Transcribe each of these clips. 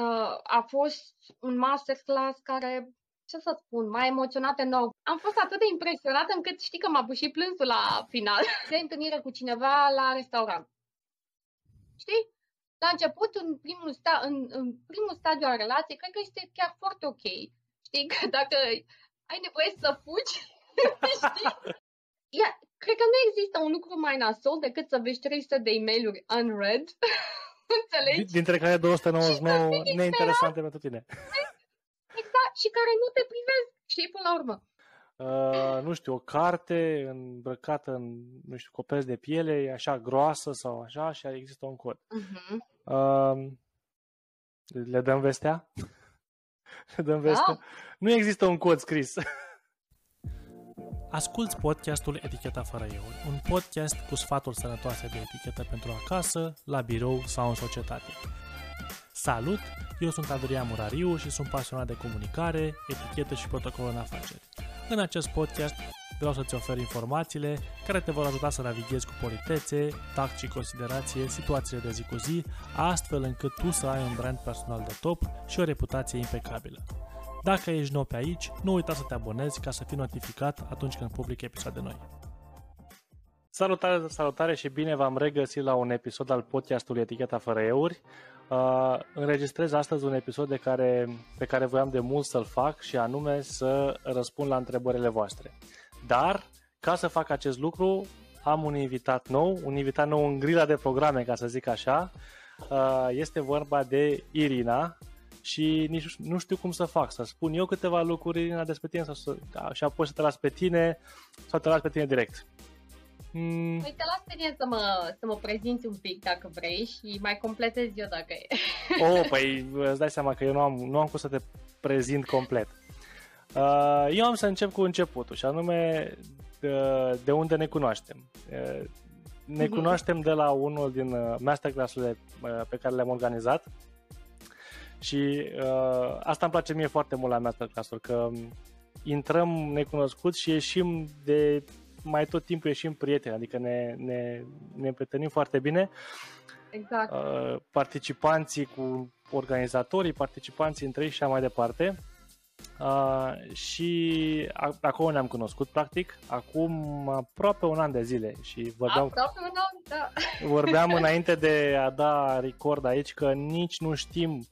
uh, a fost un masterclass care, ce să spun, m-a emoționat enorm. Am fost atât de impresionată încât știi că m-a bușit plânsul la final. De întâlnire cu cineva la restaurant. Știi? La început, în primul, sta- în, în primul stadiu al relației, cred că este chiar foarte ok. Știi? Că dacă ai nevoie să fugi, știi? Ia, cred că nu există un lucru mai nasol decât să vezi 300 de e-mail-uri unread. Înțelegi? Dintre care 299 neinteresante pentru tine. Exact, și care nu te privesc, știi, până la urmă. Uh, nu știu, o carte îmbrăcată în, nu știu, coperți de piele, e așa groasă sau așa și există un cod. Uh-huh. Uh, le dăm vestea? le dăm vestea? Da. Nu există un cod scris. Asculți podcastul Eticheta fără euri, un podcast cu sfaturi sănătoase de etichetă pentru acasă, la birou sau în societate. Salut! Eu sunt Adrian Murariu și sunt pasionat de comunicare, etichetă și protocol în afaceri. În acest podcast vreau să-ți ofer informațiile care te vor ajuta să navighezi cu politețe, tact și considerație situațiile de zi cu zi, astfel încât tu să ai un brand personal de top și o reputație impecabilă. Dacă ești nou pe aici, nu uita să te abonezi ca să fii notificat atunci când public episoade noi. Salutare, salutare și bine v-am regăsit la un episod al podcastului Eticheta fără euri. Uh, înregistrez astăzi un episod de care, pe care voiam de mult să-l fac și anume să răspund la întrebările voastre. Dar, ca să fac acest lucru, am un invitat nou, un invitat nou în grila de programe, ca să zic așa. Uh, este vorba de Irina și nici nu știu cum să fac, să spun eu câteva lucruri Irina despre tine sau să, da, și apoi să te las pe tine sau te las pe tine direct. Mm. Păi te las pe tine să mă, să mă prezinți un pic dacă vrei și mai completez eu dacă e. Oh, păi îți dai seama că eu nu am, nu am cum să te prezint complet. Uh, eu am să încep cu începutul și anume de, de unde ne cunoaștem. Uh, ne mhm. cunoaștem de la unul din uh, masterclass-urile uh, pe care le-am organizat și uh, asta îmi place mie foarte mult la masterclass-uri, că intrăm necunoscuți și ieșim de mai tot timpul ieșim prieteni, adică ne, ne, ne împrietenim foarte bine. Exact. Uh, participanții cu organizatorii, participanții între ei și așa mai departe. Uh, și acolo ne-am cunoscut, practic, acum aproape un an de zile și vorbeam, aproape un an, da. vorbeam înainte de a da record aici că nici nu știm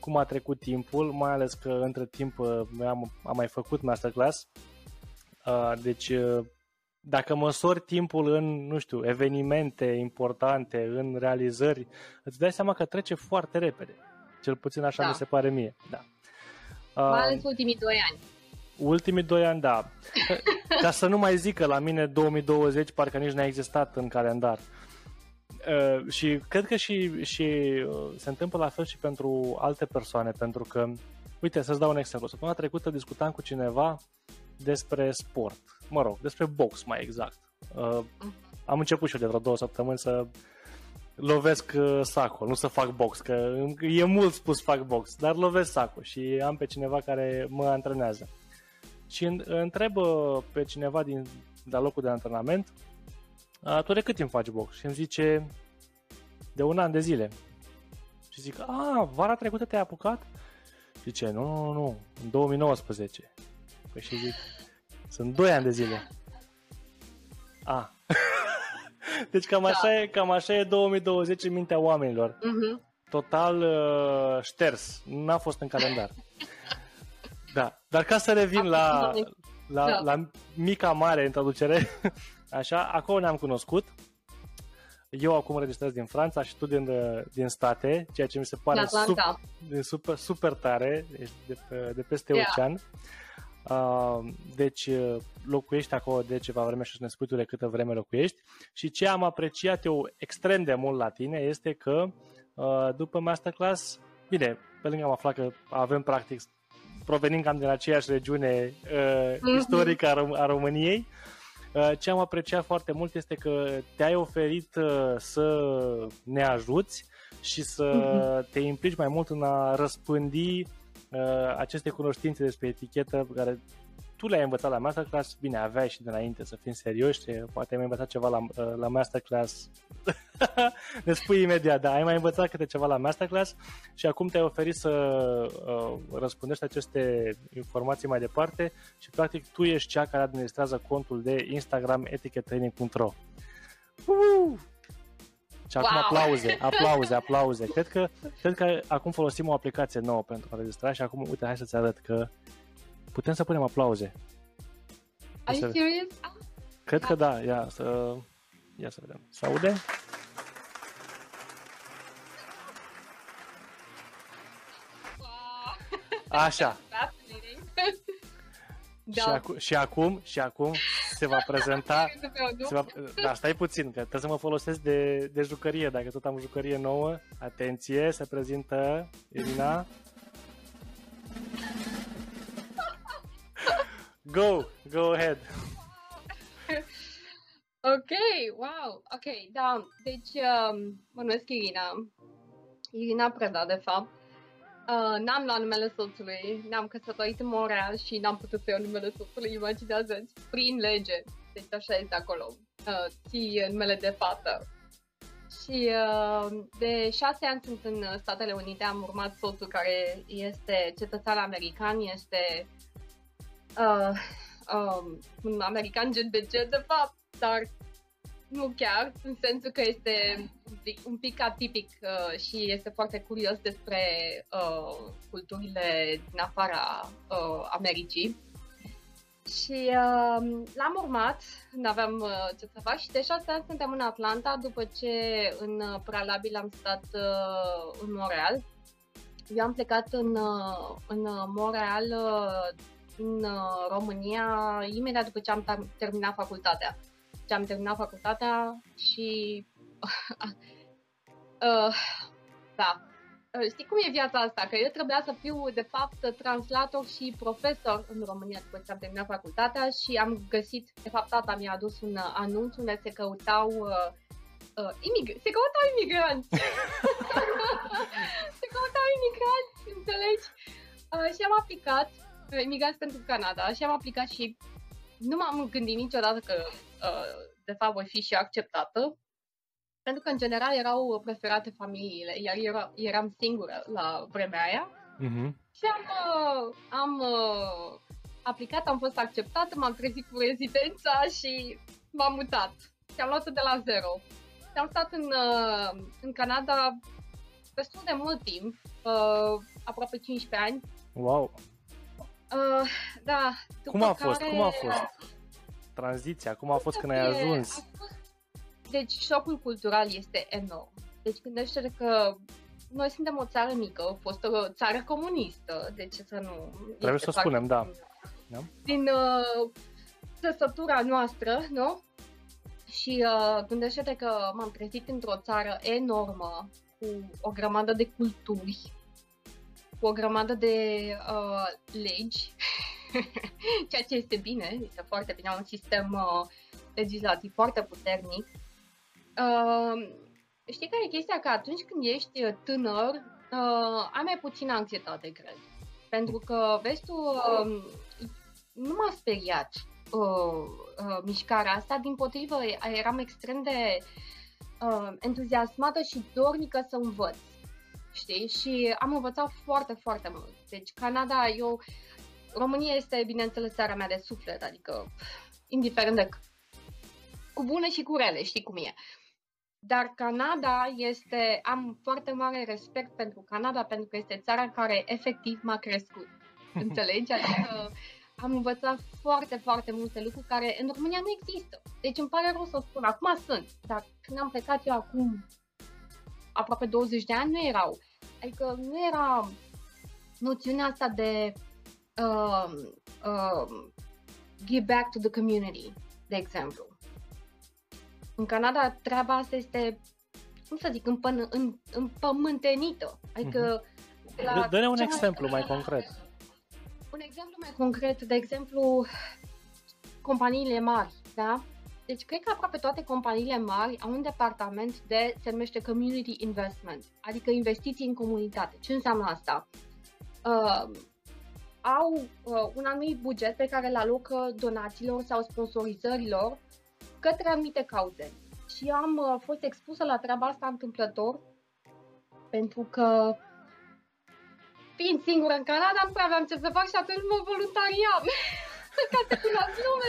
cum a trecut timpul, mai ales că între timp uh, am, am mai făcut masterclass. Uh, deci uh, dacă măsori timpul în, nu știu, evenimente importante, în realizări, îți dai seama că trece foarte repede. Cel puțin așa da. mi se pare mie. Da. Mai ales ultimii doi ani. Ultimii doi ani, da. Ca să nu mai zic că la mine 2020 parcă nici n-a existat în calendar. Uh, și cred că și, și uh, se întâmplă la fel și pentru alte persoane, pentru că, uite, să-ți dau un exemplu. Săptămâna trecută discutam cu cineva despre sport, mă rog, despre box mai exact. Uh, am început și eu de vreo două săptămâni să lovesc uh, sacul, nu să fac box, că e mult spus fac box, dar lovesc sacul și am pe cineva care mă antrenează. Și întreb uh, pe cineva din de la locul de antrenament, tu de cât timp faci box? Și îmi zice, de un an de zile. Și zic, a, vara trecută te-ai apucat? Și zice, nu, nu, nu, în 2019. Păi și zic, sunt 2 ani de zile. A. deci cam așa, da. e, cam așa e 2020 în mintea oamenilor. Uh-huh. Total uh, șters. N-a fost în calendar. da. Dar ca să revin la, la, da. la mica mare în traducere, așa, acolo ne-am cunoscut. Eu acum registrez din Franța și tu din, din state, ceea ce mi se pare super, super, super tare, ești de, de peste yeah. ocean. Uh, deci uh, locuiești acolo de ceva vreme și să ne spui tu de câtă vreme locuiești și ce am apreciat eu extrem de mult la tine este că uh, după masterclass, bine, pe lângă am aflat că avem practic provenind cam din aceeași regiune uh, mm-hmm. istorică a, Rom- a României, uh, ce am apreciat foarte mult este că te-ai oferit uh, să ne ajuți și să mm-hmm. te implici mai mult în a răspândi uh, aceste cunoștințe despre etichetă pe care tu le-ai învățat la masterclass, bine, aveai și de înainte să fim serioși, poate ai mai învățat ceva la, uh, la masterclass. ne spui imediat, da, ai mai învățat câte ceva la masterclass și acum te-ai oferit să uh, răspundești aceste informații mai departe și practic tu ești cea care administrează contul de Instagram etiquettraining.ro. Uh! Și acum wow. aplauze, aplauze, aplauze. Cred că, cred că acum folosim o aplicație nouă pentru a registra și acum, uite, hai să-ți arăt că putem să punem aplauze. Are you serious? Cred că da, ia să, ia să vedem. Se aude? Așa. Da. Și, acu- și acum, și acum se va prezenta... se va, da, stai puțin, că trebuie să mă folosesc de, de jucărie, dacă tot am jucărie nouă. Atenție, se prezintă Irina. Go, go ahead. Ok, wow, ok, da, deci um, mă numesc Irina, Irina Preda, de fapt. Uh, n-am luat numele soțului, ne-am căsătorit în Montreal și n-am putut să iau numele soțului, imaginează prin lege. Deci așa este acolo, uh, ții numele de fată. Și uh, de șase ani sunt în Statele Unite, am urmat soțul care este cetățean american, este uh, um, un american gen de gen, de fapt, dar nu chiar, în sensul că este un pic, un pic atipic uh, și este foarte curios despre uh, culturile din afara uh, Americii. Și uh, l-am urmat, nu aveam uh, ce să fac și de șase ani suntem în Atlanta, după ce în uh, prealabil am stat uh, în Montreal. Eu am plecat în, uh, în Montreal uh, din uh, România imediat după ce am terminat facultatea ce am terminat facultatea și uh, da, uh, știi cum e viața asta? Că eu trebuia să fiu, de fapt, translator și profesor în România după ce am terminat facultatea și am găsit, de fapt, tata mi-a adus un anunț unde se căutau uh, uh, imig- se căutau imigranți. se căutau imigranți, înțelegi? Uh, și am aplicat, uh, imigranți pentru Canada, și am aplicat și nu m-am gândit niciodată că uh, de fapt voi fi și acceptată, pentru că în general erau preferate familiile, iar eu eram singură la vremea aia. Uh-huh. Și am, uh, am uh, aplicat, am fost acceptată, m-am trezit cu rezidența și m-am mutat. Și am luat-o de la zero. Și am stat în, uh, în Canada destul de mult timp, uh, aproape 15 ani. Wow! Uh, da. Cum a fost? Cum a fost? tranziția? Cum a fost când ai ajuns? Deci șocul cultural este enorm. Deci gândește că noi suntem o țară mică, a fost o țară comunistă, de ce să nu... Trebuie să spunem, da. da. Din uh, trăsătura noastră, nu? Și uh, gândește că m-am trezit într-o țară enormă, cu o grămadă de culturi, cu o grămadă de uh, legi ceea ce este bine, este foarte bine, un sistem uh, legislativ foarte puternic. Uh, știi care e chestia? Că atunci când ești uh, tânăr, uh, ai mai puțină anxietate, cred. Pentru că, vezi tu, uh, nu m-a speriat uh, uh, mișcarea asta, din potrivă eram extrem de uh, entuziasmată și dornică să învăț. Știi? Și am învățat foarte, foarte mult. Deci Canada, eu România este, bineînțeles, țara mea de suflet, adică indiferent de cu bune și cu rele, știi cum e. Dar Canada este, am foarte mare respect pentru Canada pentru că este țara care efectiv m-a crescut. Înțelegi? Adică am învățat foarte, foarte multe lucruri care în România nu există. Deci îmi pare rău să spun, acum sunt, dar când am plecat eu acum aproape 20 de ani nu erau. Adică nu era noțiunea asta de uh, uh, give back to the community, de exemplu. În Canada treaba asta este, cum să zic, împân, în, împământenită. Adică... Uh-huh. La Dă-ne un exemplu mai, mai concret. Un exemplu mai concret, de exemplu, companiile mari, da? Deci cred că aproape toate companiile mari au un departament de, se numește Community Investment, adică investiții în comunitate. Ce înseamnă asta? Uh, au uh, un anumit buget pe care îl alocă donațiilor sau sponsorizărilor către anumite cauze. Și am uh, fost expusă la treaba asta întâmplător pentru că fiind singură în Canada, nu prea aveam ce să fac și atunci mă voluntariam ca să cunosc lume.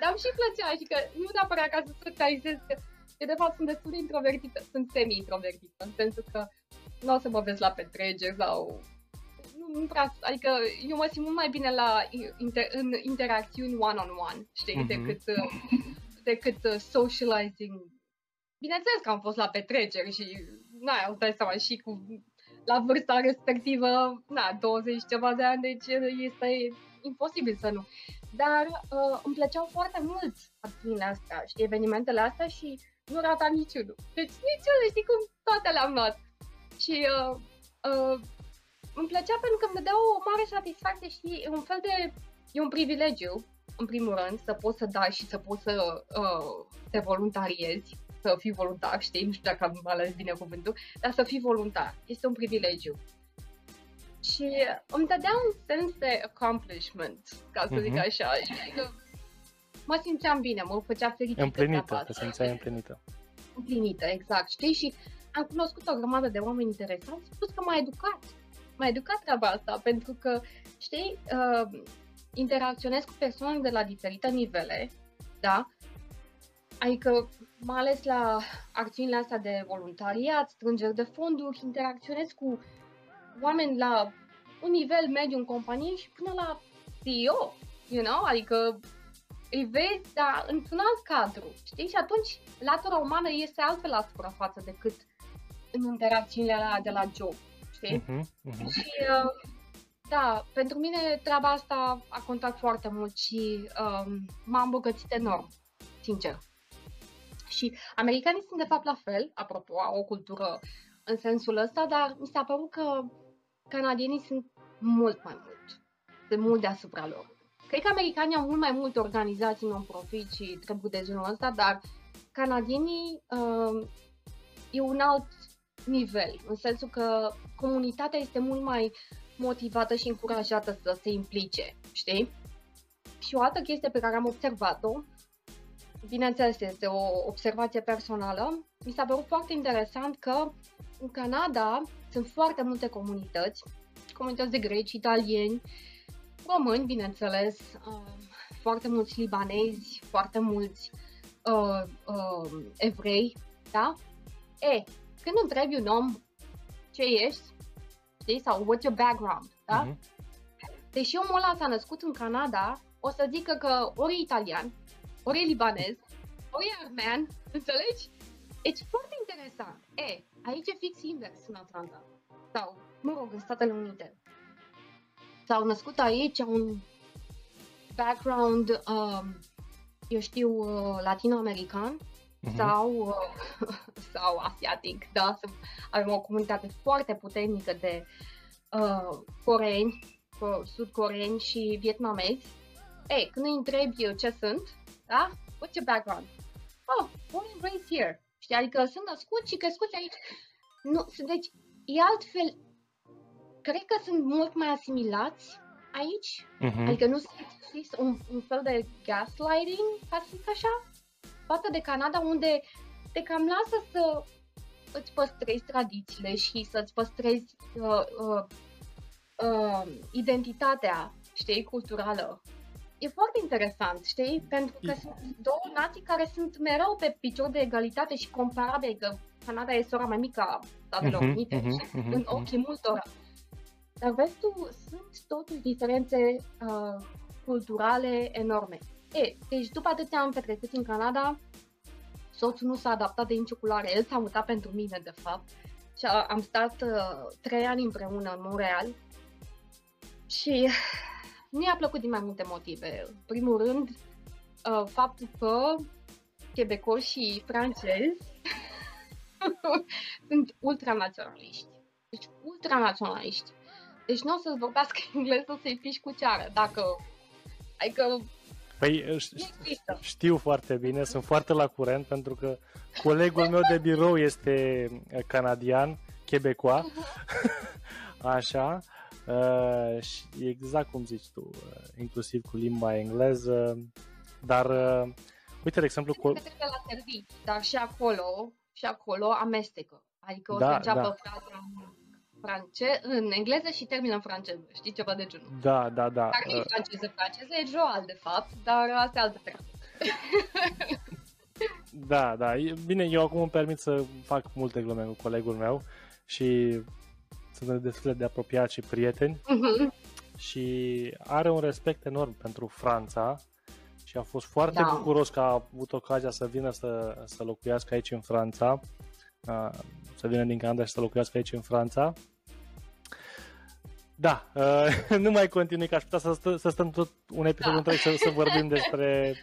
Dar îmi și plăcea și că nu neapărat ca să socializez, că eu de fapt sunt destul de introvertită, sunt semi-introvertită, în sensul că nu o să mă vezi la petreceri sau nu, nu prea, adică eu mă simt mult mai bine la inter, în interacțiuni one-on-one, știi, mm-hmm. decât, decât uh, socializing. Bineînțeles că am fost la petreceri și, na, îți dai seama, și cu la vârsta respectivă, na, 20 ceva de ani, deci este imposibil să nu. Dar uh, îmi plăceau foarte mult acțiunile astea, și evenimentele astea și nu rata niciunul. Deci niciunul, știi cum toate le-am luat. Și uh, uh, îmi plăcea pentru că îmi dădea o mare satisfacție și un fel de... E un privilegiu, în primul rând, să poți să dai și să poți să uh, te voluntariezi să fii voluntar, știi? Nu știu dacă am ales bine cuvântul, dar să fii voluntar. Este un privilegiu. Și îmi dădea un sens de accomplishment, ca să uh-huh. zic mhm. așa. Și că mă simțeam bine, mă făcea fericită. Împlinită, te simțeai împlinită. Împlinită, exact, știi? Și am cunoscut o grămadă de oameni interesanți, plus că m-a educat. M-a educat treaba asta, pentru că, știi, uh, interacționez cu persoane de la diferite nivele, da? Adică, mai ales la acțiunile astea de voluntariat, strângeri de fonduri, interacționez cu oameni la un nivel mediu în companie și până la CEO, you know? Adică îi vezi, dar într-un alt cadru, știi? Și atunci latura umană este altfel la suprafață decât în interacțiunile alea de la job, știi? Uh-huh, uh-huh. Și uh, da, pentru mine treaba asta a contat foarte mult și um, m-a îmbogățit enorm, sincer. Și americanii sunt de fapt la fel, apropo, au o cultură în sensul ăsta, dar mi s-a părut că canadienii sunt mult mai mult, de mult deasupra lor. Cred că americanii au mult mai multe organizații non-profit și trebuie de genul ăsta, dar canadienii uh, e un alt nivel, în sensul că comunitatea este mult mai motivată și încurajată să se implice, știi? Și o altă chestie pe care am observat-o, bineînțeles este o observație personală, mi s-a părut foarte interesant că în Canada sunt foarte multe comunități, comunități de greci, italieni, români, bineînțeles, uh, foarte mulți libanezi, foarte mulți uh, uh, evrei, da? E, când întrebi un om ce ești, știi, sau what's your background, da? Uh-huh. Deși omul ăla s-a născut în Canada, o să zică că ori e italian, ori e libanez, ori e armean, înțelegi? E foarte interesant. E, aici e fix invers în Atlanta. Sau, mă rog, în Statele Unite. S-au născut aici, un background, um, eu știu, uh, latino-american, uh-huh. sau, uh, sau asiatic, da? Avem o comunitate foarte puternică de uh, coreeni, sud-coreeni și vietnamezi. Ei, când îi întrebi eu ce sunt, da? What's your background? Oh, born and raised here. Știi, adică sunt născut și crescut aici. Nu, deci, e altfel, cred că sunt mult mai asimilați aici, uh-huh. adică nu sunt un, un fel de gaslighting, ca să zic așa, față de Canada, unde te cam lasă să îți păstrezi tradițiile și să-ți păstrezi uh, uh, uh, identitatea, știi, culturală. E foarte interesant, știi, pentru că sunt două nații care sunt mereu pe picior de egalitate și comparabile, că Canada e sora mai mică a Statelor uh-huh, Unite, uh-huh, uh-huh, în ochii uh-huh. multora. Dar vezi tu, sunt totuși diferențe uh, culturale enorme. E, deci după atâția ani petrecuți în Canada, soțul nu s-a adaptat de nicio culoare, el s-a mutat pentru mine, de fapt. Și am stat uh, trei ani împreună în Montreal și nu i-a plăcut din mai multe motive. În primul rând, uh, faptul că quebecoși și francezi sunt ultranaționaliști. Deci ultranaționaliști. Deci nu o să-ți vorbească engleză să-i fiși cu ceară, dacă... Adică Păi știu foarte bine, sunt foarte la curent pentru că colegul meu de birou este canadian, quebecois, așa, Uh, și exact cum zici tu, uh, inclusiv cu limba engleză, dar uh, uite, de exemplu, cu... Că trebuie la servici, dar și acolo, și acolo amestecă. Adică o Da, să înceapă da. fraza în, france- în engleză și termină în franceză. Știi ceva de genul? Da, da, da. Dar nu e uh, franceză, franceză, e joal de fapt, dar asta e altă treabă. Da, da. E- Bine, eu acum îmi permit să fac multe glume cu colegul meu și sunt destul de apropiat și prieteni Mhm. și are un respect enorm pentru Franța și a fost foarte Da. bucuros că a avut ocazia să vină să, să locuiască aici în Franța, a, să vină din Canada și să locuiască aici în Franța. Da, uh, nu mai continui, că aș putea să, stă, să stăm tot un episod Da. întreg să, să vorbim despre...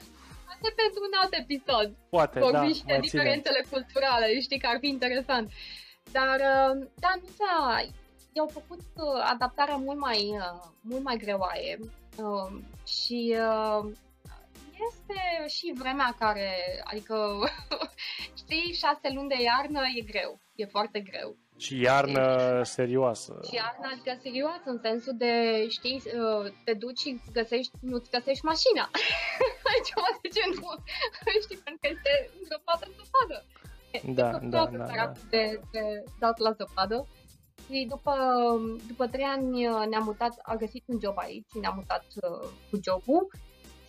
Asta e pentru un alt episod. Poate, da, Vorbi și de mai ținem. diferențele culturale, știi că ar fi interesant. Dar, uh, da, nu s-a... I-au făcut uh, adaptarea mult mai, uh, mult mai greoaie uh, și uh, este și vremea care, adică, știi, șase luni de iarnă e greu, e foarte greu. Și iarnă serioasă. Și iarna adică serios, în sensul de, știi, uh, te duci și găsești, nu-ți găsești mașina. Ceva de genul, știi, pentru că este îngropată în zăpadă. Da, Tot da, totul da, era da. De, de dat la zăpadă. Și după, după trei ani uh, ne-am mutat, a găsit un job aici și ne-am mutat uh, cu jobul.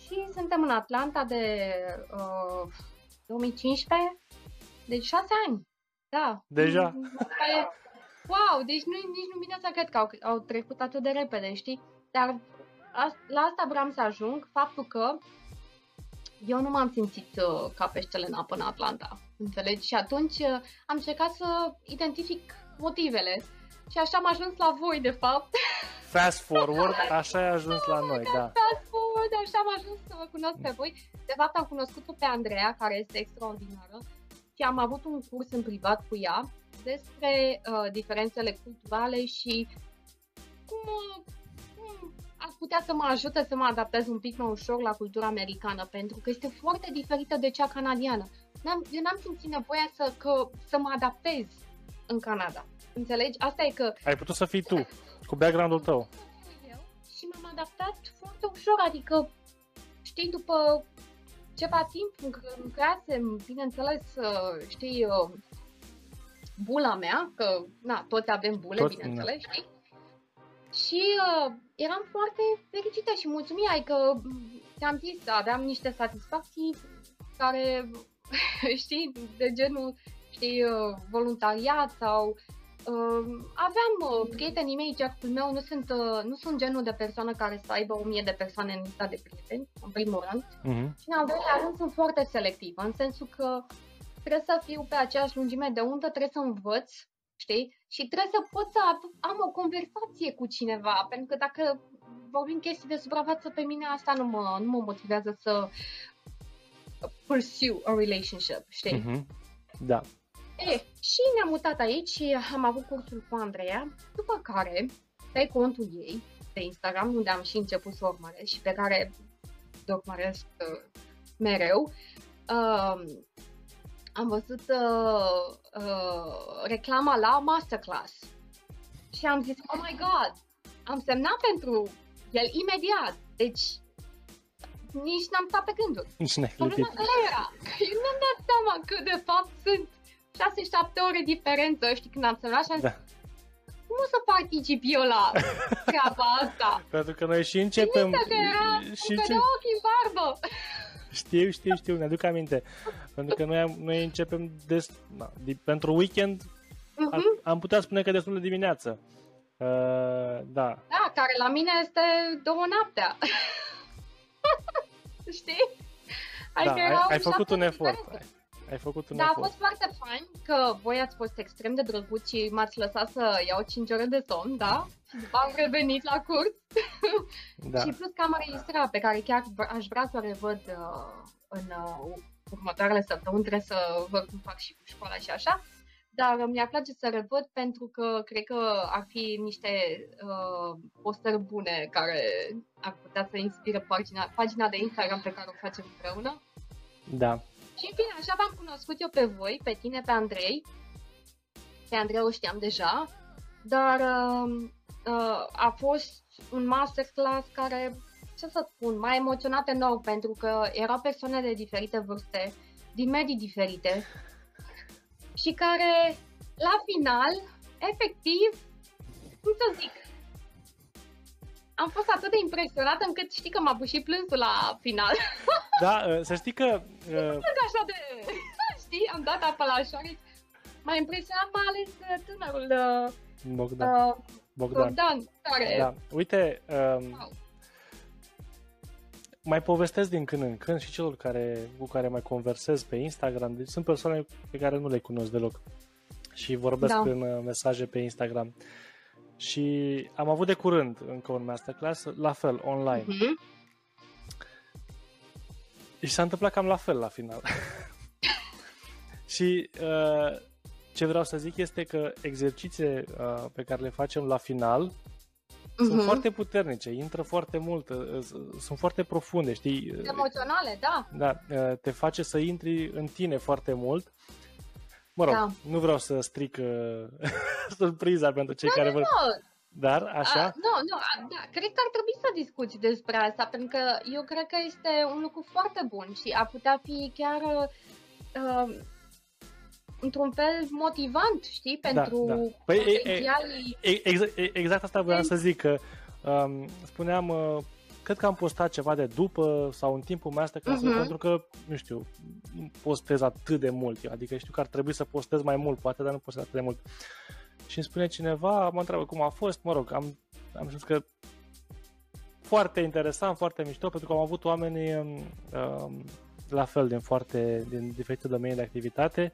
Și suntem în Atlanta de uh, 2015, deci șase ani. Da. Deja? E, wow, deci nu, nici nu vine să cred că au, au trecut atât de repede, știi? Dar a, la asta vreau să ajung, faptul că eu nu m-am simțit uh, ca peștele în apă în Atlanta, înțelegi? Și atunci uh, am încercat să identific motivele și așa am ajuns la voi, de fapt. Fast forward, așa ai ajuns la noi, da. Fast forward, așa am ajuns să vă cunosc pe voi. De fapt, am cunoscut-o pe Andreea, care este extraordinară, și am avut un curs în privat cu ea despre uh, diferențele culturale și cum, uh, cum ar putea să mă ajute să mă adaptez un pic mai ușor la cultura americană, pentru că este foarte diferită de cea canadiană. N-am, eu n-am simțit nevoia să, că, să mă adaptez în Canada. Înțelegi? Asta e că Ai putut să fii tu, cu background-ul tău. eu și m-am adaptat foarte ușor, adică, știi, după ceva timp în- în creasem, bineînțeles, uh, știi, uh, bula mea, că, na, toți avem bule, Toți, bineînțeles, știi? Și uh, eram foarte fericită și mulțumită, adică, m, ți-am zis, aveam niște satisfacții care, știi, de genul, știi, uh, voluntariat sau Uh, aveam uh, prietenii mei, cercul meu, nu sunt, uh, nu sunt genul de persoană care să aibă o mie de persoane în lista de prieteni, în primul rând. Mhm. Și în al doilea rând sunt foarte selectivă, în sensul că trebuie să fiu pe aceeași lungime de undă, trebuie să învăț, știi? Și trebuie să pot să av- am o conversație cu cineva, pentru că dacă vorbim chestii de suprafață, pe mine asta nu mă, nu mă motivează să pursue a relationship, știi? Mhm. Da. E, și ne-am mutat aici și am avut cursul cu Andreea, după care, pe contul ei de Instagram, unde am și început să o urmăresc și pe care o urmăresc uh, mereu, uh, am văzut uh, uh, reclama la Masterclass și am zis, oh my god, am semnat pentru el imediat, deci nici n-am stat pe gânduri. Nici n-ai Problema clipit. care era? Că eu nu-mi dat seama că de fapt sunt 6-7 ore diferență, știi, când am semnat și am zis, Da. cum o să particip eu la treaba asta? Pentru că noi și începem... Uite că era și încă ce... de ochi în barbă. Știu, știu, știu, ne aduc aminte. Pentru că noi, am, noi începem des, na, di- pentru weekend, ar, Mhm. am putea spune că destul de dimineață. Uh, da, Da, care la mine este două noaptea. Știi? da Adică ai, erau ai făcut șapte un ore efort. diferențe. Ai, ai făcut un Da, a efort. fost foarte fain că voi ați fost extrem de drăguți și m-ați lăsat să iau 5 ore de somn, da? Și după am revenit la curs. Da. Și plus că am înregistrat pe care chiar v- aș vrea să o revăd uh, în uh, următoarele săptămâni, trebuie să văd cum fac și cu școala și așa. Dar uh, mi-ar place să revăd pentru că cred că ar fi niște uh, postări bune care ar putea să inspire pagina, pagina de Instagram pe care o facem împreună. Da. Și în fine, așa v-am cunoscut eu pe voi, pe tine, pe Andrei. Pe Andrei o știam deja, dar uh, uh, a fost un masterclass care, ce să spun, m-a emoționat enorm pentru că erau persoane de diferite vârste, din medii diferite și care, la final, efectiv, cum să zic, am fost atât de impresionată încât știi că m-a bușit plânsul la final. Da, uh, să știi că... Uh... așa de... Știi, am dat apă la șoare. M-a impresionat mai ales uh, tânărul uh, Bogdan. uh, Bogdan. Bogdan, care... Da. Uite, um, Wow. mai povestesc din când în când și celor care, cu care mai conversez pe Instagram. Deci sunt persoane pe care nu le cunosc deloc și vorbesc Da. în uh, mesaje pe Instagram. Și am avut de curând încă un masterclass, la fel, online. Mhm. Și s-a întâmplat cam la fel la final. și uh, ce vreau să zic este că exercițiile uh, pe care le facem la final sunt Mhm. foarte puternice, intră foarte mult, uh, s- sunt foarte profunde, știi? Emoționale, da. Da, uh, te face să intri în tine foarte mult. Mă rog, Da. nu vreau să stric uh, surpriza pentru cei care vor... Nu, Dar, așa, A, nu, nu, a, da, cred că ar trebui să discuți despre asta, pentru că eu cred că este un lucru foarte bun și ar putea fi chiar uh, într-un fel motivant, știi, pentru da. Păi, e- e- potențialii... E- Exact, e- exact asta voiam să zic, că um, spuneam, uh, cred că am postat ceva de după sau în timpul masterclass Mhm. pentru că, nu știu, nu postez atât de mult eu, adică știu că ar trebui să postez mai mult, poate, dar nu postez atât de mult. Și îmi spune cineva, mă întreabă cum a fost, mă rog, am, am zis că foarte interesant, foarte mișto, pentru că am avut oameni um, um, la fel din foarte, din diferite domenii de activitate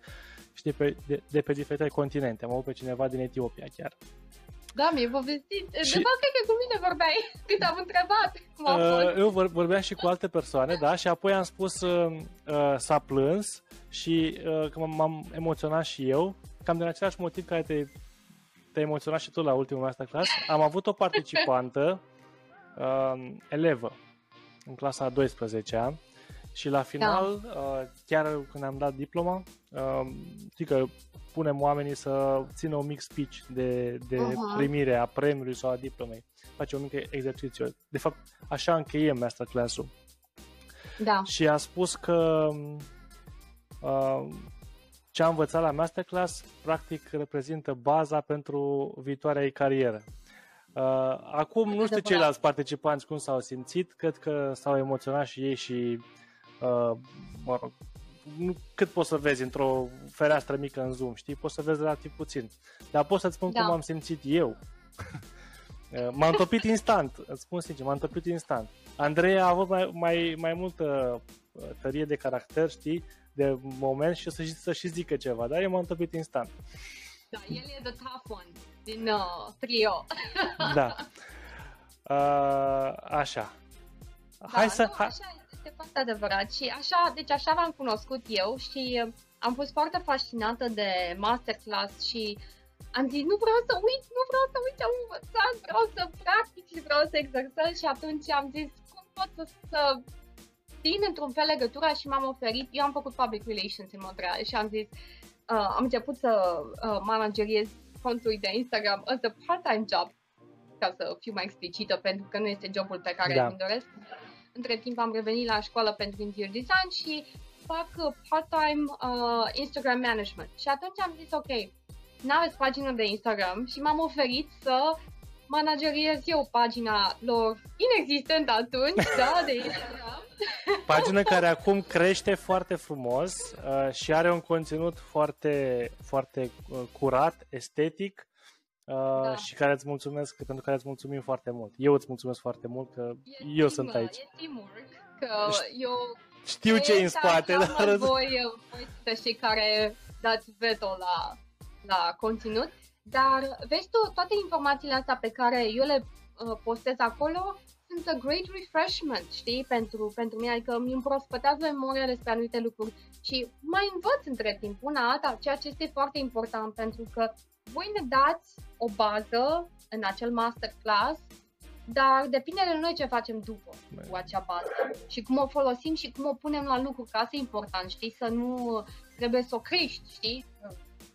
și de pe, de, de pe diferite continente. Am avut pe cineva din Etiopia chiar. Da, mi-ai povestit. Și- De fapt, cred că cu mine vorbeai când am întrebat cum a fost. Uh, eu vor- vorbeam și cu alte persoane, da, și apoi am spus uh, uh, s-a plâns și uh, că m- m-am emoționat și eu, cam din același motiv care te, te emoționat și tu la ultimul masterclass. Am avut o participantă, uh, elevă, în clasa a 12-a, și la final, uh, chiar când am dat diploma, uh, știi că punem oamenii să țină un mic speech de, de Aha. primire a premiului sau a diplomei. Face un mic exercițiu. De fapt, așa încheiem masterclass-ul. Da. Și a spus că uh, ce a învățat la masterclass practic reprezintă baza pentru viitoarea ei carieră. Uh, acum nu știu Adevărat. ceilalți participanți cum s-au simțit, cred că s-au emoționat și ei și uh, mă rog, nu, cât poți să vezi într-o fereastră mică în Zoom, știi? Poți să vezi relativ puțin. Dar pot să-ți spun Da. cum am simțit eu. Uh, m-am topit instant, îți spun sincer, m-am topit instant. Andrei a avut mai, mai, mai multă uh, tărie de caracter, știi, de moment și să, să și zică ceva, dar eu m-am topit instant. da, el e the tough one din uh, trio. Da. Uh, așa. Hai da, să... Nu, hai, așa este foarte adevărat și așa, deci așa v-am cunoscut eu și uh, am fost foarte fascinată de masterclass și am zis, nu vreau să uit, nu vreau să uit ce am învățat, vreau să practic și vreau să exersez și atunci am zis, cum pot să, să țin într-un fel legătura și m-am oferit, eu am făcut public relations în Montreal și am zis, uh, am început să uh, manageriez contul de Instagram as a part-time job, ca să fiu mai explicită, pentru că nu este jobul pe care Da. îmi doresc. Între timp am revenit la școală pentru interior design și fac uh, part-time uh, Instagram management. Și atunci am zis, ok, n-aveți pagină de Instagram și m-am oferit să manageriez eu pagina lor inexistentă atunci, da, de Instagram. pagină care acum crește foarte frumos uh, și are un conținut foarte, foarte uh, curat, estetic uh, Da. și care îți mulțumesc, pentru care îți mulțumim foarte mult. Eu îți mulțumesc foarte mult că E eu team, sunt aici. E teamwork, că eu Știu ce e în Exact, spate, așa dar... voi, voi sunteți cei care dați veto la, la conținut, dar vezi tu, toate informațiile astea pe care eu le uh, postez acolo sunt a great refreshment, știi, pentru, pentru mine, adică îmi împrospătează memoria despre anumite lucruri și mai învăț între timp una alta, ceea ce este foarte important pentru că voi ne dați o bază în acel masterclass, dar depinde de noi ce facem după cu acea bază și cum o folosim și cum o punem la lucru, că asta e important, știi, să nu trebuie să o crești, știi?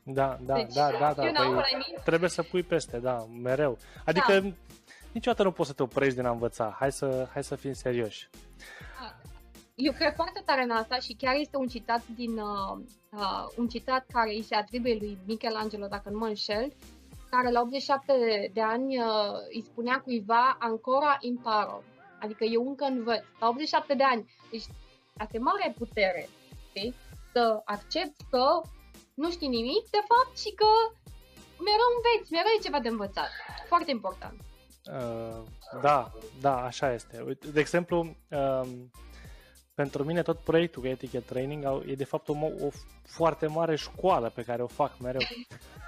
Da, da, Deci, da, da, da. you know Păi, what I mean? trebuie să pui peste, da, mereu. Adică da. niciodată nu poți să te oprești din a învăța. Hai să, hai să fim serioși. Eu cred foarte tare în asta și chiar este un citat din uh, uh, un citat care îi se atribuie lui Michelangelo, dacă nu mă înșel, care la 87 de, de ani uh, îi spunea cuiva ancora imparo, adică eu încă învăț, la 87 de ani. Deci asta e mare putere, știi? Să accepti că nu știi nimic, de fapt, și că mereu înveți, mereu e ceva de învățat. Foarte important. Uh, da, da, așa este. Uite, De exemplu, um, pentru mine tot proiectul Etiquette Training au- e de fapt o, mo- o foarte mare școală pe care o fac mereu.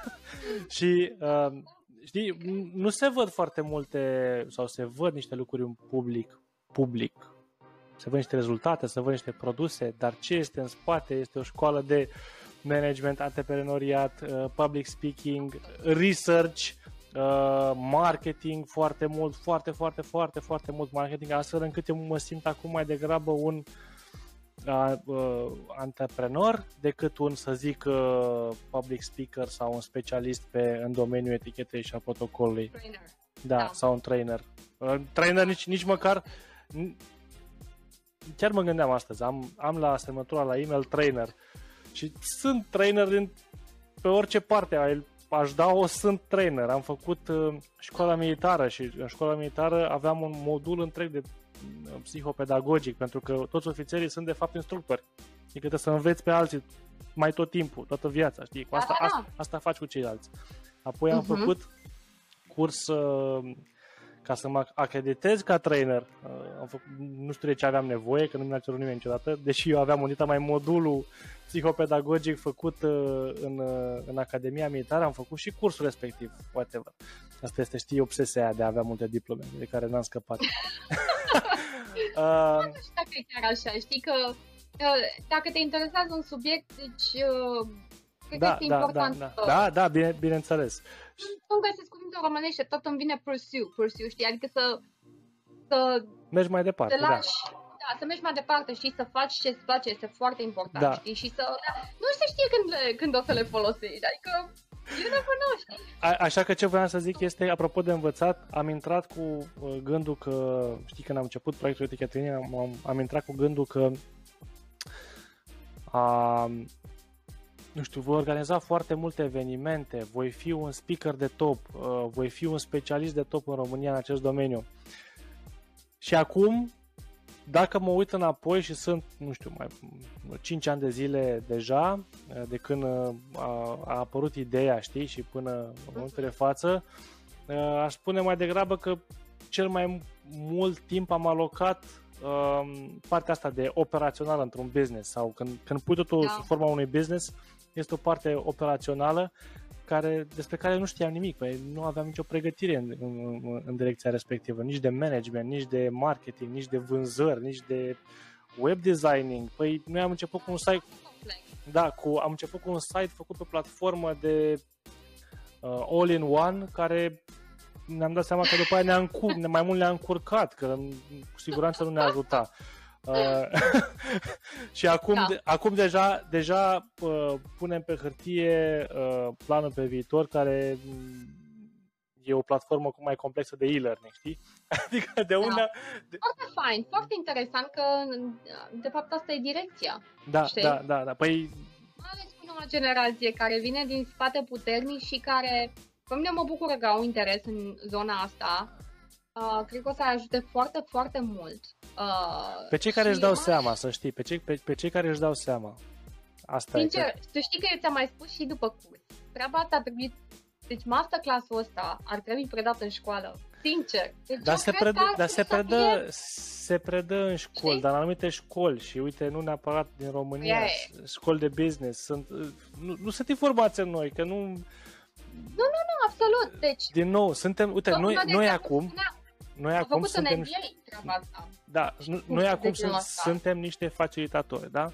și um, știi, n- nu se văd foarte multe sau se văd niște lucruri în public, public. Se văd niște rezultate, se văd niște produse, dar ce este în spate este o școală de management, antreprenoriat, uh, public speaking, research, uh, marketing foarte mult, foarte, foarte, foarte, foarte mult marketing, astfel încât eu mă simt acum mai degrabă un uh, uh, antreprenor decât un, să zic, uh, public speaker sau un specialist pe, în domeniul etichetei și a protocolului. Trainer. Da, Da. sau un trainer. Uh, trainer nici, nici măcar... n- Chiar mă gândeam astăzi, am, am la semnătura la e-mail trainer și sunt trainer din, pe orice parte ai- aș da o sunt trainer. Am făcut uh, școala militară și în școala militară aveam un modul întreg de uh, psihopedagogic, pentru că toți ofițerii sunt de fapt instructori. Adică trebuie să înveți pe alții mai tot timpul, toată viața, știi? Cu Da, asta, da, da. asta, asta faci cu ceilalți. Apoi am Mhm. făcut curs uh, ca să mă acreditez ca trainer. Uh, am făcut, nu știu de ce aveam nevoie, că nu mi-a cerut nimeni niciodată, deși eu aveam unita mai modulul psihopedagogic făcut uh, în, uh, în Academia Militară, am făcut și cursul respectiv, whatever. Asta este, știi, obsesia aia de a avea multe diplome, de care n-am scăpat. uh, Nu știu dacă e chiar așa, știi că uh, dacă te interesează un subiect, deci uh, cred că da, este da, da, important da, să da, da, bine, bineînțeles. nu găsesc cuvinte în românește, tot îmi vine pursue, pursue, știi, adică să, să Mergi mai departe, te da. lași, da. să mergi mai departe, știi, să faci ce îți place, este foarte important, Da. știi, și să, nu se știe când, le, când o să le folosești, adică, you never know, știi? A, așa că ce vreau să zic este, apropo de învățat, am intrat cu uh, gândul că, știi, când am început proiectul Etichetării, am, am, am intrat cu gândul că a, nu știu, voi organiza foarte multe evenimente, voi fi un speaker de top, uh, voi fi un specialist de top în România în acest domeniu. Și acum, dacă mă uit înapoi și sunt, nu știu, mai 5 ani de zile deja, uh, de când uh, a, a apărut ideea, știi, și până în momentul de față, uh, aș spune mai degrabă că cel mai mult timp am alocat um, partea asta de operațională într-un business sau când, când pui totul Da. sub forma unui business, este o parte operațională care, despre care nu știam nimic, păi nu aveam nicio pregătire în, în, în direcția respectivă, nici de management, nici de marketing, nici de vânzări, nici de web designing. Păi noi am început cu un site, Complex. da, cu, am început cu un site făcut pe platformă de uh, all-in-one care ne-am dat seama că după aia ne-a încur, ne, mai mult ne-a încurcat, că cu siguranță nu ne ajuta. Uh, și acum, Da. de, acum deja, deja uh, punem pe hârtie uh, planul pe viitor care mm, e o platformă cu mai complexă de e-learning, știi? Adică de unde... Foarte fain, foarte interesant că, de fapt, asta e direcția. Da, Știi? da, da, da. Păi mai ales cu noua generație care vine din spate puternic și care, pe mine mă bucură că au interes în zona asta. Uh, cred că o să ajute foarte, foarte mult. Uh, pe cei care și își dau eu- seama, să știi, pe cei, pe, pe cei care își dau seama. Asta e. Sincer, că- să știi că eu ți-am mai spus și după curs. Treaba asta ar trebui, deci masterclass-ul ăsta ar trebui predat în școală. Sincer. Deci Dar eu se, cred predă, că ar dar trebui se să predă, fie- se predă în școli, Știi? dar în anumite școli și uite, nu neapărat din România, Ia s- școli de business, sunt, nu, nu sunt informați în noi, că nu, Nu, absolut. Deci, din nou, suntem, uite, noi, tocmai de noi exemplu acum, spuneam, noi Am acum făcut în suntem, NBA treaba asta. da, nu- cursuri noi de acum genul sunt, ăsta. suntem niște facilitatori, da?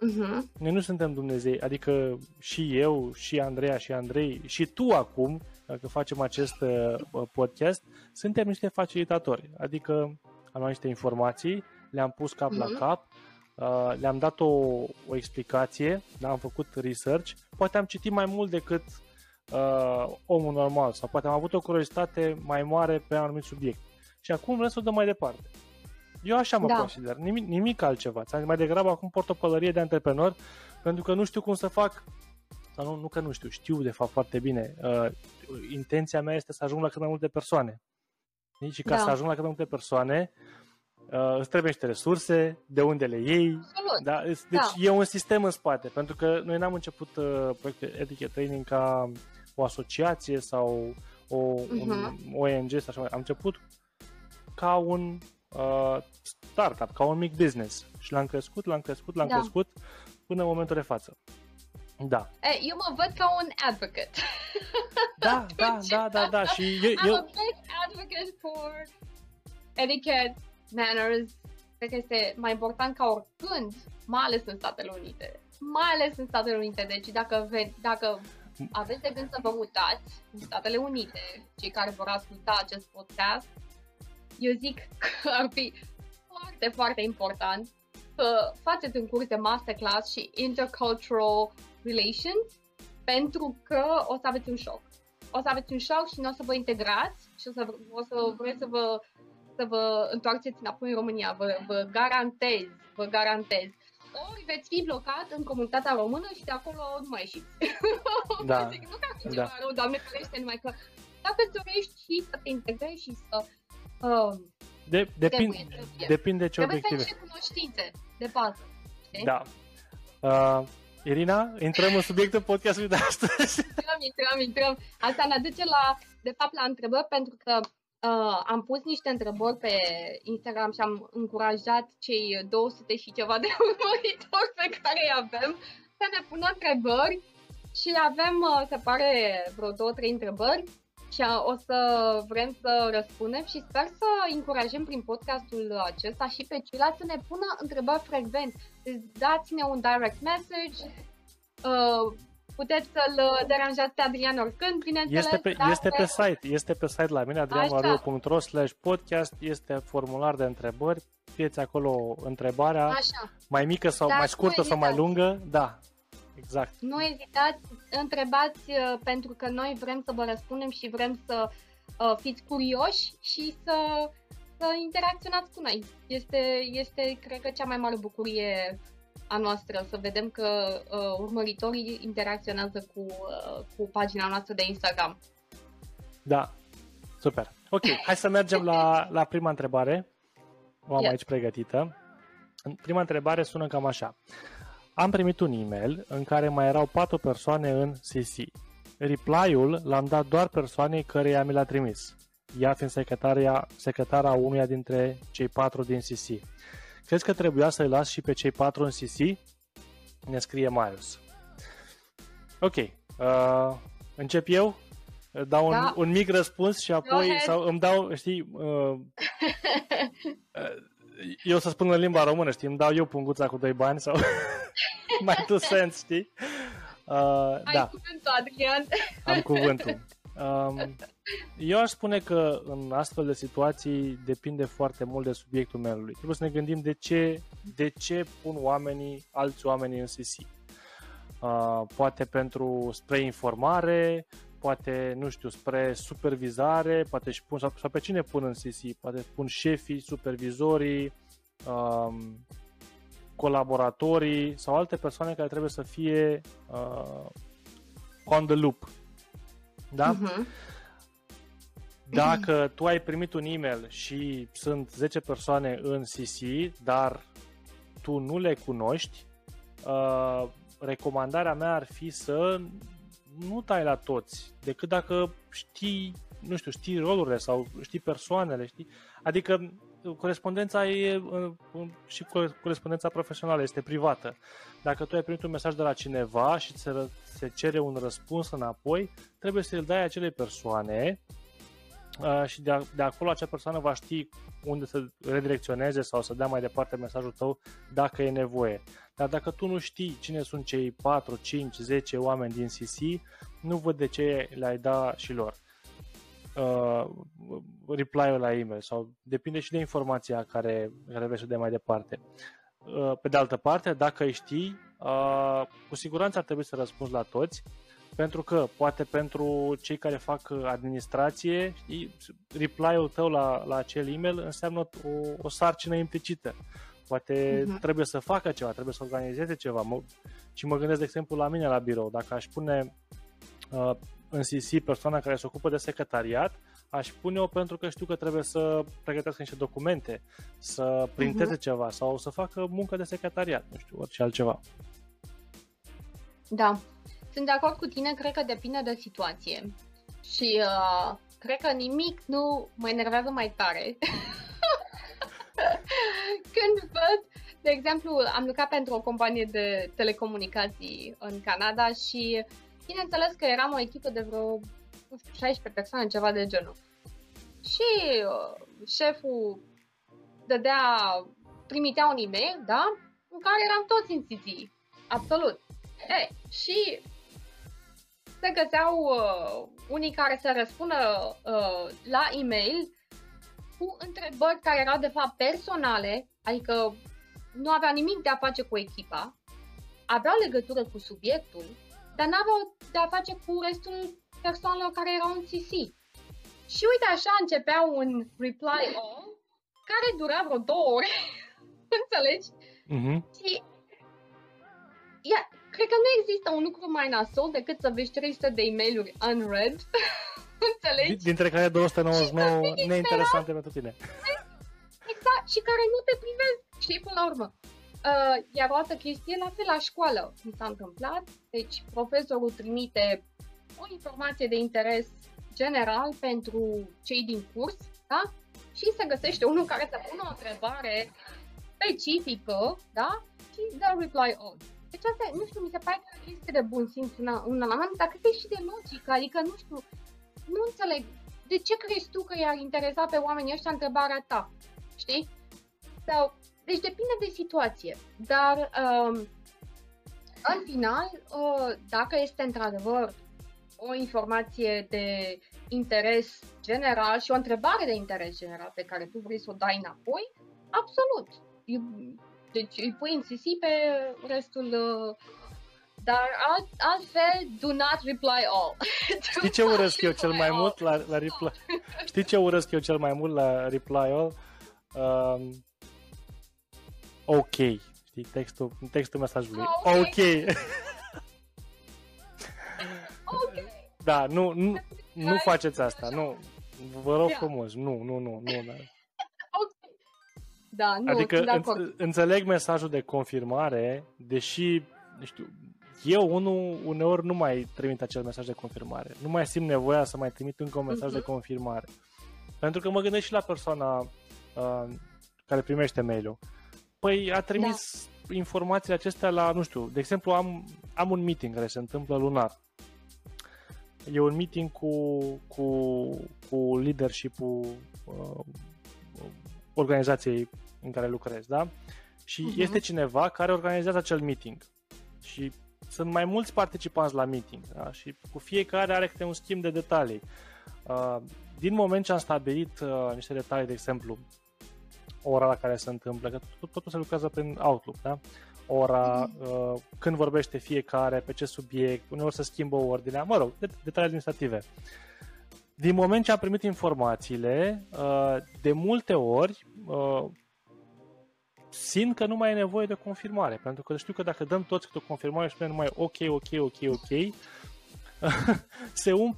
Mhm. Noi nu suntem Dumnezei, adică și eu, și Andreea, și Andrei, și tu acum, dacă facem acest uh, podcast, suntem niște facilitatori, adică am luat niște informații, le-am pus cap Mhm. la cap, uh, le-am dat o, o explicație, da, am făcut research, poate am citit mai mult decât uh, omul normal sau poate am avut o curiozitate mai mare pe un anumit subiect. Și acum vreau să o dăm mai departe. Eu așa mă da. consider, nimic, nimic altceva. Ți-am mai degrabă acum port o pălărie de antreprenor pentru că nu știu cum să fac sau nu, nu că nu știu, știu de fapt foarte bine. Uh, intenția mea este să ajung la cât mai multe persoane. Și ca da. să ajung la cât mai multe persoane, uh, îți trebuie niște resurse, de unde le iei. Da? Deci da. e un sistem în spate, pentru că noi n-am început uh, proiectul Etiquette Training ca o asociație sau o, uh-huh. un mhm. ONG sau așa Am început ca un uh, startup, ca un mic business. Și l-am crescut, l-am crescut, l-am da. crescut până în momentul de față. Da. Eu mă văd ca un advocate. Da, da, da, da, da. Și eu, I'm eu... a big advocate for etiquette, manners. Cred că este mai important ca oricând, mai ales în Statele Unite. Mai ales în Statele Unite. Deci dacă, ve- dacă aveți de gând să vă mutați în Statele Unite, cei care vor asculta acest podcast, eu zic că ar fi foarte, foarte important să faceți un curs de masterclass și intercultural relations pentru că o să aveți un șoc. O să aveți un șoc și nu o să vă integrați și o să, o să vreți să vă, să vă întoarceți înapoi în România. Vă, vă garantez, vă garantez. Ori veți fi blocat în comunitatea română și de acolo nu mai ieșiți. Da. Zic, nu că ar fi ceva da. rău, Doamne ferește, numai că dacă îți dorești și să te integrezi și să uh, de, depinde, trebuie, depinde ce trebuie obiective. Trebuie să cunoștințe de bază. Știi? Da. Uh, Irina, intrăm în subiectul podcastului de astăzi. Intrăm, intrăm, intrăm. Asta ne aduce la, de fapt, la întrebări, pentru că uh, am pus niște întrebări pe Instagram și am încurajat cei 200 și ceva de urmăritori pe care îi avem să ne pună întrebări și avem, uh, se pare, vreo două, trei întrebări și o să vrem să răspundem și sper să încurajăm prin podcastul acesta și pe ceilalți să ne pună întrebări frecvent. Deci dați-ne un direct message, uh, puteți să-l deranjați pe Adrian oricând, bineînțeles. Este pe, este pe site, este pe site la mine, adrianmario.ro slash podcast, este formular de întrebări, fieți acolo întrebarea, Așa. mai mică sau Dar mai scurtă sau mai lungă, da, Exact. Nu ezitați, întrebați uh, pentru că noi vrem să vă răspundem și vrem să uh, fiți curioși și să, să interacționați cu noi. Este, este, cred că, cea mai mare bucurie a noastră să vedem că uh, urmăritorii interacționează cu, uh, cu pagina noastră de Instagram. Da, super. Ok, hai să mergem la, la prima întrebare. O am yes. aici pregătită. Prima întrebare sună cam așa. Am primit un e-mail în care mai erau patru persoane în CC. Reply-ul l-am dat doar persoanei căreia mi l-a trimis, ea fiind secretaria, secretara unuia dintre cei patru din CC. Crezi că trebuia să-i las și pe cei patru în CC? Ne scrie Marius. Ok, uh, încep eu? Dau un, da. un mic răspuns și apoi sau îmi dau, știi, uh, uh, eu să spun în limba română, știi, îmi dau eu punguța cu doi bani sau mai tu sens, știi? Uh, Ai da. cuvântul, Adrian. Am cuvântul. Um, eu aș spune că în astfel de situații depinde foarte mult de subiectul mailului. Trebuie să ne gândim de ce, de ce pun oamenii, alți oameni în CC. Uh, poate pentru spre informare, poate, nu știu, spre supervizare, poate și pun, sau, sau pe cine pun în CC, poate pun șefii, supervizorii, um, colaboratorii sau alte persoane care trebuie să fie uh, on the loop. Da? Uh-huh. Dacă tu ai primit un email și sunt 10 persoane în CC, dar tu nu le cunoști, uh, recomandarea mea ar fi să nu tai la toți, decât dacă știi, nu știu, știi rolurile sau știi persoanele, știi? Adică corespondența e și corespondența profesională este privată. Dacă tu ai primit un mesaj de la cineva și se, se cere un răspuns înapoi, trebuie să-l dai acelei persoane și de, de acolo acea persoană va ști unde să redirecționeze sau să dea mai departe mesajul tău dacă e nevoie. Dar dacă tu nu știi cine sunt cei 4, 5, 10 oameni din CC, nu văd de ce le-ai da și lor uh, reply-ul la e-mail sau depinde și de informația care, care vrei să dai mai departe. uh, pe de altă parte, dacă îi știi, uh, cu siguranță ar trebui să răspunzi la toți, pentru că poate pentru cei care fac administrație, știi, reply-ul tău la, la acel e-mail înseamnă o, o sarcină implicită. Poate uh-huh. trebuie să facă ceva, trebuie să organizeze ceva. Mă, și mă gândesc, de exemplu, la mine la birou. Dacă aș pune uh, în CC persoana care se ocupă de secretariat, aș pune-o pentru că știu că trebuie să pregătească niște documente, să printeze uh-huh. ceva sau să facă muncă de secretariat, nu știu, orice altceva. Da, sunt de acord cu tine, cred că depinde de situație. Și uh, cred că nimic nu mă enervează mai tare când văd, de exemplu, am lucrat pentru o companie de telecomunicații în Canada și bineînțeles că eram o echipă de vreo nu știu, 16 persoane, ceva de genul. Și uh, șeful dădea, trimitea un e-mail, da? În care eram toți în CC. Absolut. E, și se găseau uh, unii care să răspundă uh, la e-mail cu întrebări care erau de fapt personale, adică nu avea nimic de a face cu echipa, aveau legătură cu subiectul, dar nu aveau de a face cu restul persoanelor care erau în CC. Și uite așa începea un reply all care dura vreo două ore, înțelegi? Mm-hmm. Și ia, cred că nu există un lucru mai nasol decât să vezi 300 de e-mailuri unread Înțelegi? Dintre care 299 neinteresante pentru tine. Exact, și care nu te privesc, știi, până la urmă. Uh, iar o altă chestie, la fel la școală, mi s-a întâmplat, deci profesorul trimite o informație de interes general pentru cei din curs, da? Și se găsește unul care să pună o întrebare specifică, da? Și dă reply all. Deci asta, nu știu, mi se pare că este de bun simț un, un element, dar cred că e și de logică, adică, nu știu, nu înțeleg. De ce crezi tu că i-ar interesa pe oamenii ăștia întrebarea ta? Știi? Sau, deci depinde de situație. Dar, um, în final, uh, dacă este într-adevăr o informație de interes general și o întrebare de interes general pe care tu vrei să o dai înapoi, absolut. Deci îi pui în CC pe restul uh, dar alt, altfel, do not reply all. Știi ce urăsc eu cel mai mult la, la reply? Știi ce urăsc eu cel mai mult la reply all? Um, ok. Știi, textul, textul mesajului. Oh, ok. okay. Da, nu, nu, nu faceți asta, nu. Vă rog frumos, nu, nu, nu, nu. Da. Da, nu, adică înțeleg mesajul de confirmare, deși, nu știu, eu unul uneori nu mai trimit acel mesaj de confirmare. Nu mai simt nevoia să mai trimit încă un mesaj uh-huh. de mhm. confirmare. Pentru că mă gândesc și la persoana uh, care primește mail-ul. Păi a trimis da. informațiile acestea la, nu știu, de exemplu am, am un meeting care se întâmplă lunar. E un meeting cu, cu, cu leadership-ul uh, organizației în care lucrez, da? Și uh-huh. este cineva care organizează acel meeting. Și sunt mai mulți participanți la meeting da? și cu fiecare are câte un schimb de detalii. Uh, din moment ce am stabilit uh, niște detalii, de exemplu, ora la care se întâmplă, că totul se lucrează prin Outlook, da? ora, uh, când vorbește fiecare, pe ce subiect, uneori se schimbă ordinea, mă rog, detalii administrative. Din moment ce am primit informațiile, de multe ori simt că nu mai e nevoie de confirmare, pentru că știu că dacă dăm toți câte o confirmare și numai ok, ok, ok, ok, se um,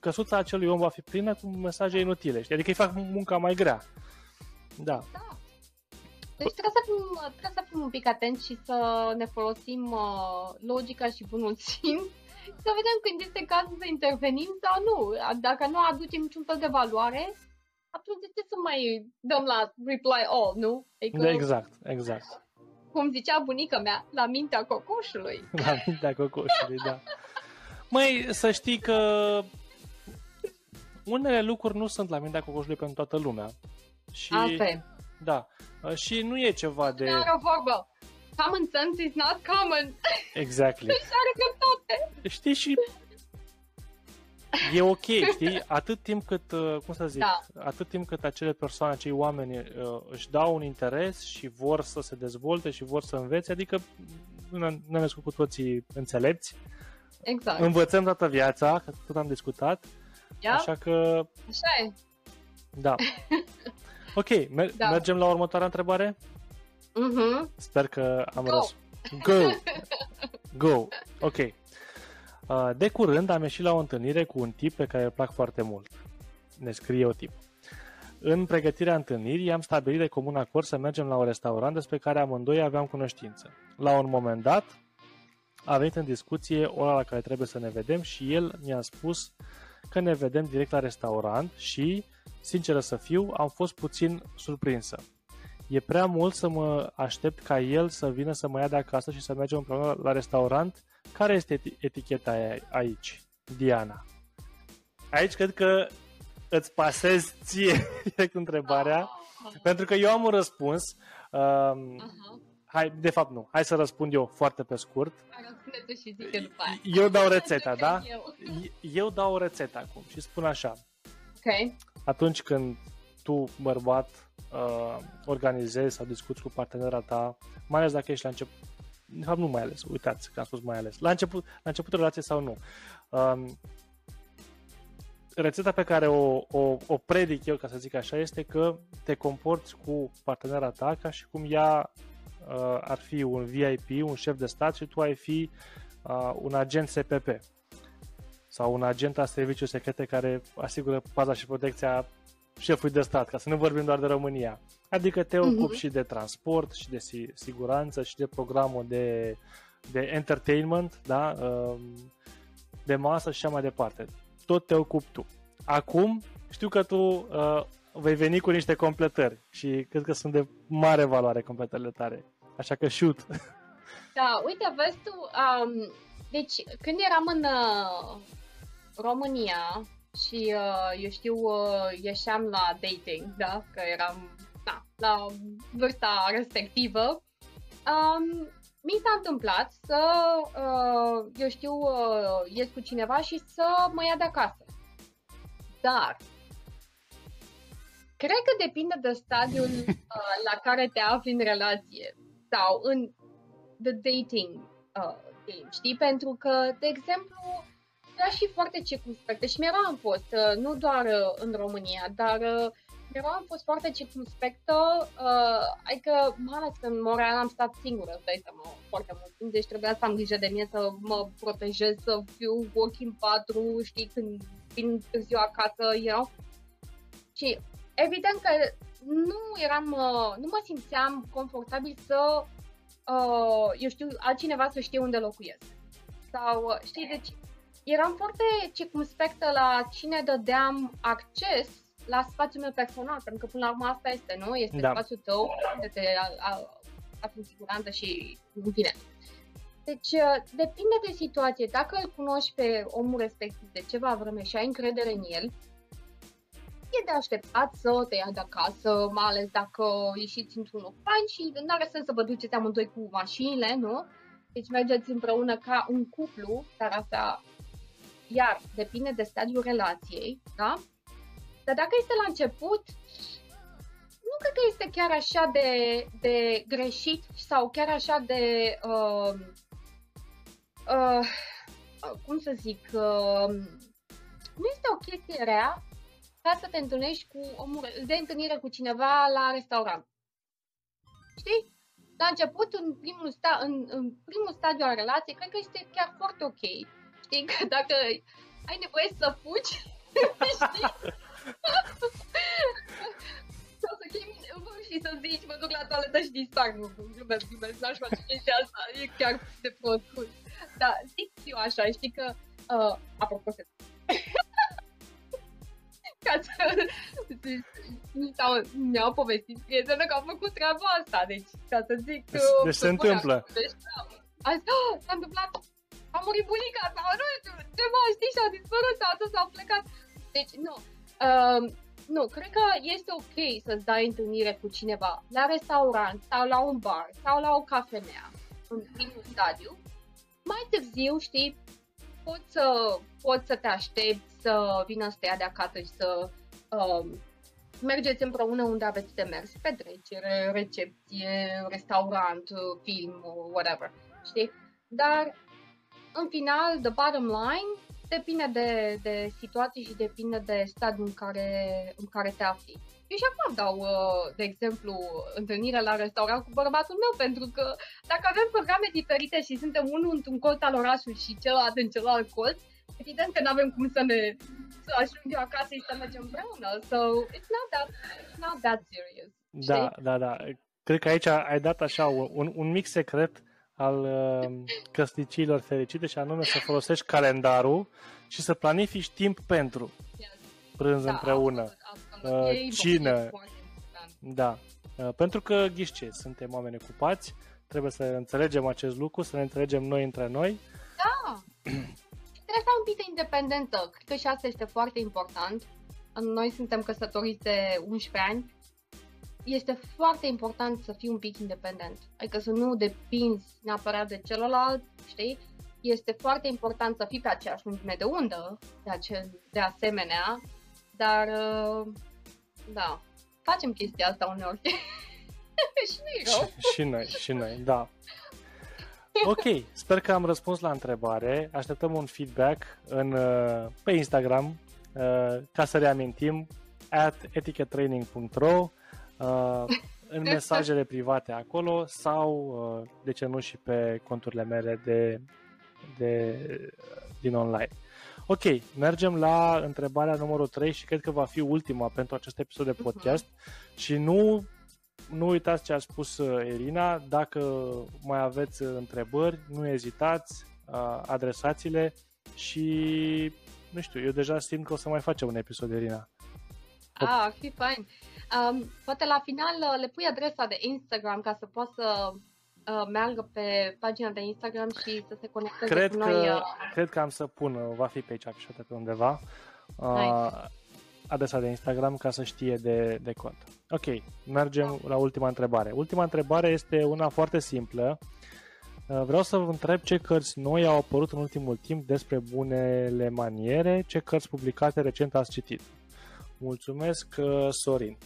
căsuța acelui om va fi plină cu mesaje inutile, știi? Adică îi fac munca mai grea. Da. da. Deci trebuie să, fim, trebuie să fim un pic atenți și să ne folosim uh, logica și bunul simț să vedem când este cazul să intervenim sau nu. Dacă nu aducem niciun fel de valoare, atunci de ce să mai dăm la reply all, nu? Adică, exact, exact. Cum zicea bunica mea, la mintea cocoșului. La mintea cocoșului, da. Măi, să știi că unele lucruri nu sunt la mintea cocoșului pentru toată lumea. Și, Asta e. Da. Și nu e ceva de... Nu o vorbă. Common sense is not common. Exactly. Deci are dreptate. Știi și e ok, știi? Atât timp cât, uh, cum să zic, Da. atât timp cât acele persoane, acei oameni uh, își dau un interes și vor să se dezvolte și vor să învețe, adică nu ne- ne-am născut cu toții înțelepți, Exact. învățăm toată viața, că tot am discutat, Ia? așa că, Așa e. da. Ok, mer- Da. mergem la următoarea întrebare? Mhm. Sper că am Go. răspuns. Go! Go! Ok. Uh, De curând am ieșit la o întâlnire cu un tip pe care îl plac foarte mult. Ne scrie o tip. În pregătirea întâlnirii am stabilit de comun acord să mergem la un restaurant despre care amândoi aveam cunoștință. La un moment dat a venit în discuție ora la care trebuie să ne vedem și el mi-a spus că ne vedem direct la restaurant și, sinceră să fiu, am fost puțin surprinsă. E prea mult să mă aștept ca el să vină să mă ia de acasă și să mergem împreună la restaurant. Care este eti- eticheta aia aici, Diana? Aici cred că îți pasezi ție direct întrebarea, Ah, pentru că eu am un răspuns. Um, aha. Hai, de fapt nu, hai să răspund eu foarte pe scurt. Hai, răspunde-te și zic după aia. Eu dau rețeta, da? Eu. Eu dau o rețetă acum și spun așa. Ok. atunci când tu, bărbat, uh, organizezi sau discuți cu partenera ta, mai ales dacă ești la început, de fapt nu mai ales, uitați că am spus mai ales, la, început, la începutul relației sau nu. Um, rețeta pe care o, o, o predic eu, ca să zic așa, este că te comporți cu partenera ta ca și cum ea uh, ar fi un VIP, un șef de stat și tu ai fi uh, un agent SPP sau un agent al serviciu secrete care asigură paza și protecția șefului de stat, ca să nu vorbim doar de România. Adică te ocupi Mhm. și de transport, și de si- siguranță, și de programul de, de entertainment, da? Um, de masă și așa mai departe. Tot te ocupi tu. Acum, știu că tu uh, vei veni cu niște completări și cred că sunt de mare valoare completările tale. Așa că shoot. Da, uite, vezi tu, um, deci când eram în uh, România și uh, eu știu, uh, ieșeam la dating, da, că eram da, la vârsta respectivă, um, mi s-a întâmplat să, uh, eu știu, uh, ies cu cineva și să mă ia de acasă. Dar, cred că depinde de stadiul uh, la care te afli în relație sau în the dating uh, game, știi? Pentru că, de exemplu, era și foarte circumspectă și mereu am fost, uh, nu doar uh, în România, dar uh, mereu am fost foarte circumspectă, uh, adică mai ales că în Montreal am stat singură, îți dai seama, foarte mult timp, deci trebuia să am grijă de mine, să mă protejez, să fiu cu ochii în patru, știi, când vin târziu acasă, you know? Și evident că nu eram, uh, nu mă simțeam confortabil să uh, eu știu, altcineva să știe unde locuiesc. Sau, uh, știi, deci eram foarte circumspectă la cine dădeam acces la spațiul meu personal, pentru că până la urmă asta este, nu? Este Da. spațiul tău, unde te a- a- afli în siguranță și în fine. Deci uh, depinde de situație. Dacă îl cunoști pe omul respectiv de ceva vreme și ai încredere în el, e de așteptat să te ia de acasă, mai ales dacă ieșiți într-un loc fain și nu are sens să vă duceți amândoi cu mașinile, nu? Deci mergeți împreună ca un cuplu, dar asta, iar, depinde de stadiul relației, da? Dar dacă este la început, nu cred că este chiar așa de, de greșit sau chiar așa de, uh, uh, cum să zic, uh, nu este o chestie rea ca să te întâlnești cu omul, de întâlnire cu cineva la restaurant. Știi? La început, în primul, sta, în, în primul stadiu al relației, cred că este chiar foarte ok. Știi? Că dacă ai nevoie să fugi, știi? Sau să chemi și să zici, mă duc la toaletă și dispar. Nu, nu, glumesc, glumesc, n-aș face chestia asta. E chiar de prost. Da, zic eu așa, știi că, uh, apropo, se ca să mi s-au, mi-au povestit prietenă că am făcut treaba asta, deci ca să zic... Deci- uh, deci se că, întâmplă. Deci, da, a zis, "Ah, s-a întâmplat, a murit bunica sau nu știu, ceva, știi, și a dispărut sau atât s-au plecat. Deci, nu. Uh, nu, cred că este ok să-ți dai întâlnire cu cineva la restaurant sau la un bar sau la o cafenea în primul stadiu. Mai târziu, știi, poți să, poți să te aștepți să vină să te ia de acasă și să uh, mergeți împreună unde aveți de mers, petrecere, recepție, restaurant, film, whatever, știi? Dar, în final, the bottom line, depinde de, de situație și depinde de stadiul în care, în care te afli. Eu și acum dau, uh, de exemplu, întâlnire la restaurant cu bărbatul meu, pentru că dacă avem programe diferite și suntem unul într-un colț al orașului și celălalt în celălalt colț, evident că nu avem cum să ne să ajungem acasă și să mergem împreună. So, it's not that, it's not that serious. Da, știi? da, da. Cred că aici ai dat așa un, un mic secret al uh, căsnicilor fericite și anume să folosești calendarul și să planifici timp pentru yes. prânz da, împreună, absolut, absolut. Uh, cină. Da, uh, pentru că ghiși ce, suntem oameni ocupați, trebuie să înțelegem acest lucru, să ne înțelegem noi între noi. Da, trebuie să ai un pic independentă, cred că și asta este foarte important. Noi suntem căsătoriți de 11 ani este foarte important să fii un pic independent. Adică să nu depinzi neapărat de celălalt, știi? Este foarte important să fii pe aceeași lungime de undă, de, ace- de asemenea, dar, uh, da, facem chestia asta uneori. și nu e rău. Și, și noi, și noi, da. Ok, sper că am răspuns la întrebare. Așteptăm un feedback în, uh, pe Instagram, uh, ca să reamintim, at etiquettraining.ro uh, în mesajele private acolo sau, uh, de ce nu, și pe conturile mele de, de, din online. Ok, mergem la întrebarea numărul 3 și cred că va fi ultima pentru acest episod de mhm. podcast uh-huh. și nu nu uitați ce a spus uh, Irina, dacă mai aveți întrebări, nu ezitați, uh, adresați-le și nu știu, eu deja simt că o să mai facem un episod, Irina. Ah, ar fi fain. Um, poate la final uh, le pui adresa de Instagram ca să poată să uh, meargă pe pagina de Instagram și să se conecteze cred cu că, noi. Uh... Cred că am să pun, uh, va fi pe aici afișată pe undeva, uh, nice. Adresa de Instagram ca să știe de, de cont. Ok, mergem la ultima întrebare. Ultima întrebare este una foarte simplă. Uh, vreau să vă întreb ce cărți noi au apărut în ultimul timp despre bunele maniere, ce cărți publicate recent ați citit. Mulțumesc, uh, Sorin.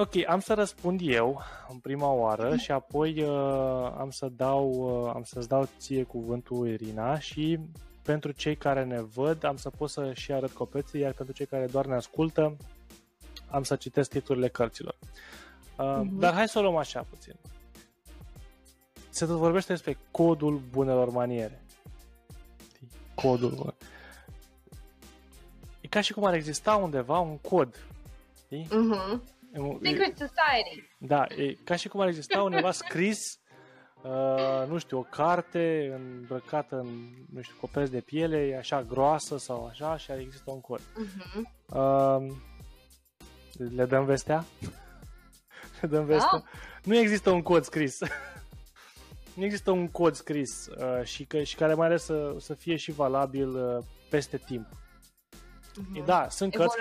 Ok, am să răspund eu în prima oară și apoi uh, am să dau uh, am să-ți dau ție cuvântul Irina și pentru cei care ne văd am să pot să și arăt copeții, iar pentru cei care doar ne ascultă am să citesc titlurile cărților. Uh, uh-huh. Dar hai să o luăm așa puțin. Se tot vorbește despre codul bunelor maniere. Codul E ca și cum ar exista undeva un cod. Uh-huh. Secret Society. Da, e ca și cum ar exista undeva scris, uh, nu știu, o carte îmbrăcată în, nu știu, copeți de piele, așa groasă sau așa și există un cod. Uh-huh. Uh, le dăm vestea? le dăm vestea? Ah. Nu există un cod scris. nu există un cod scris uh, și, că, și care mai ales să, să fie și valabil uh, peste timp. Uh-huh. Da, sunt cărți,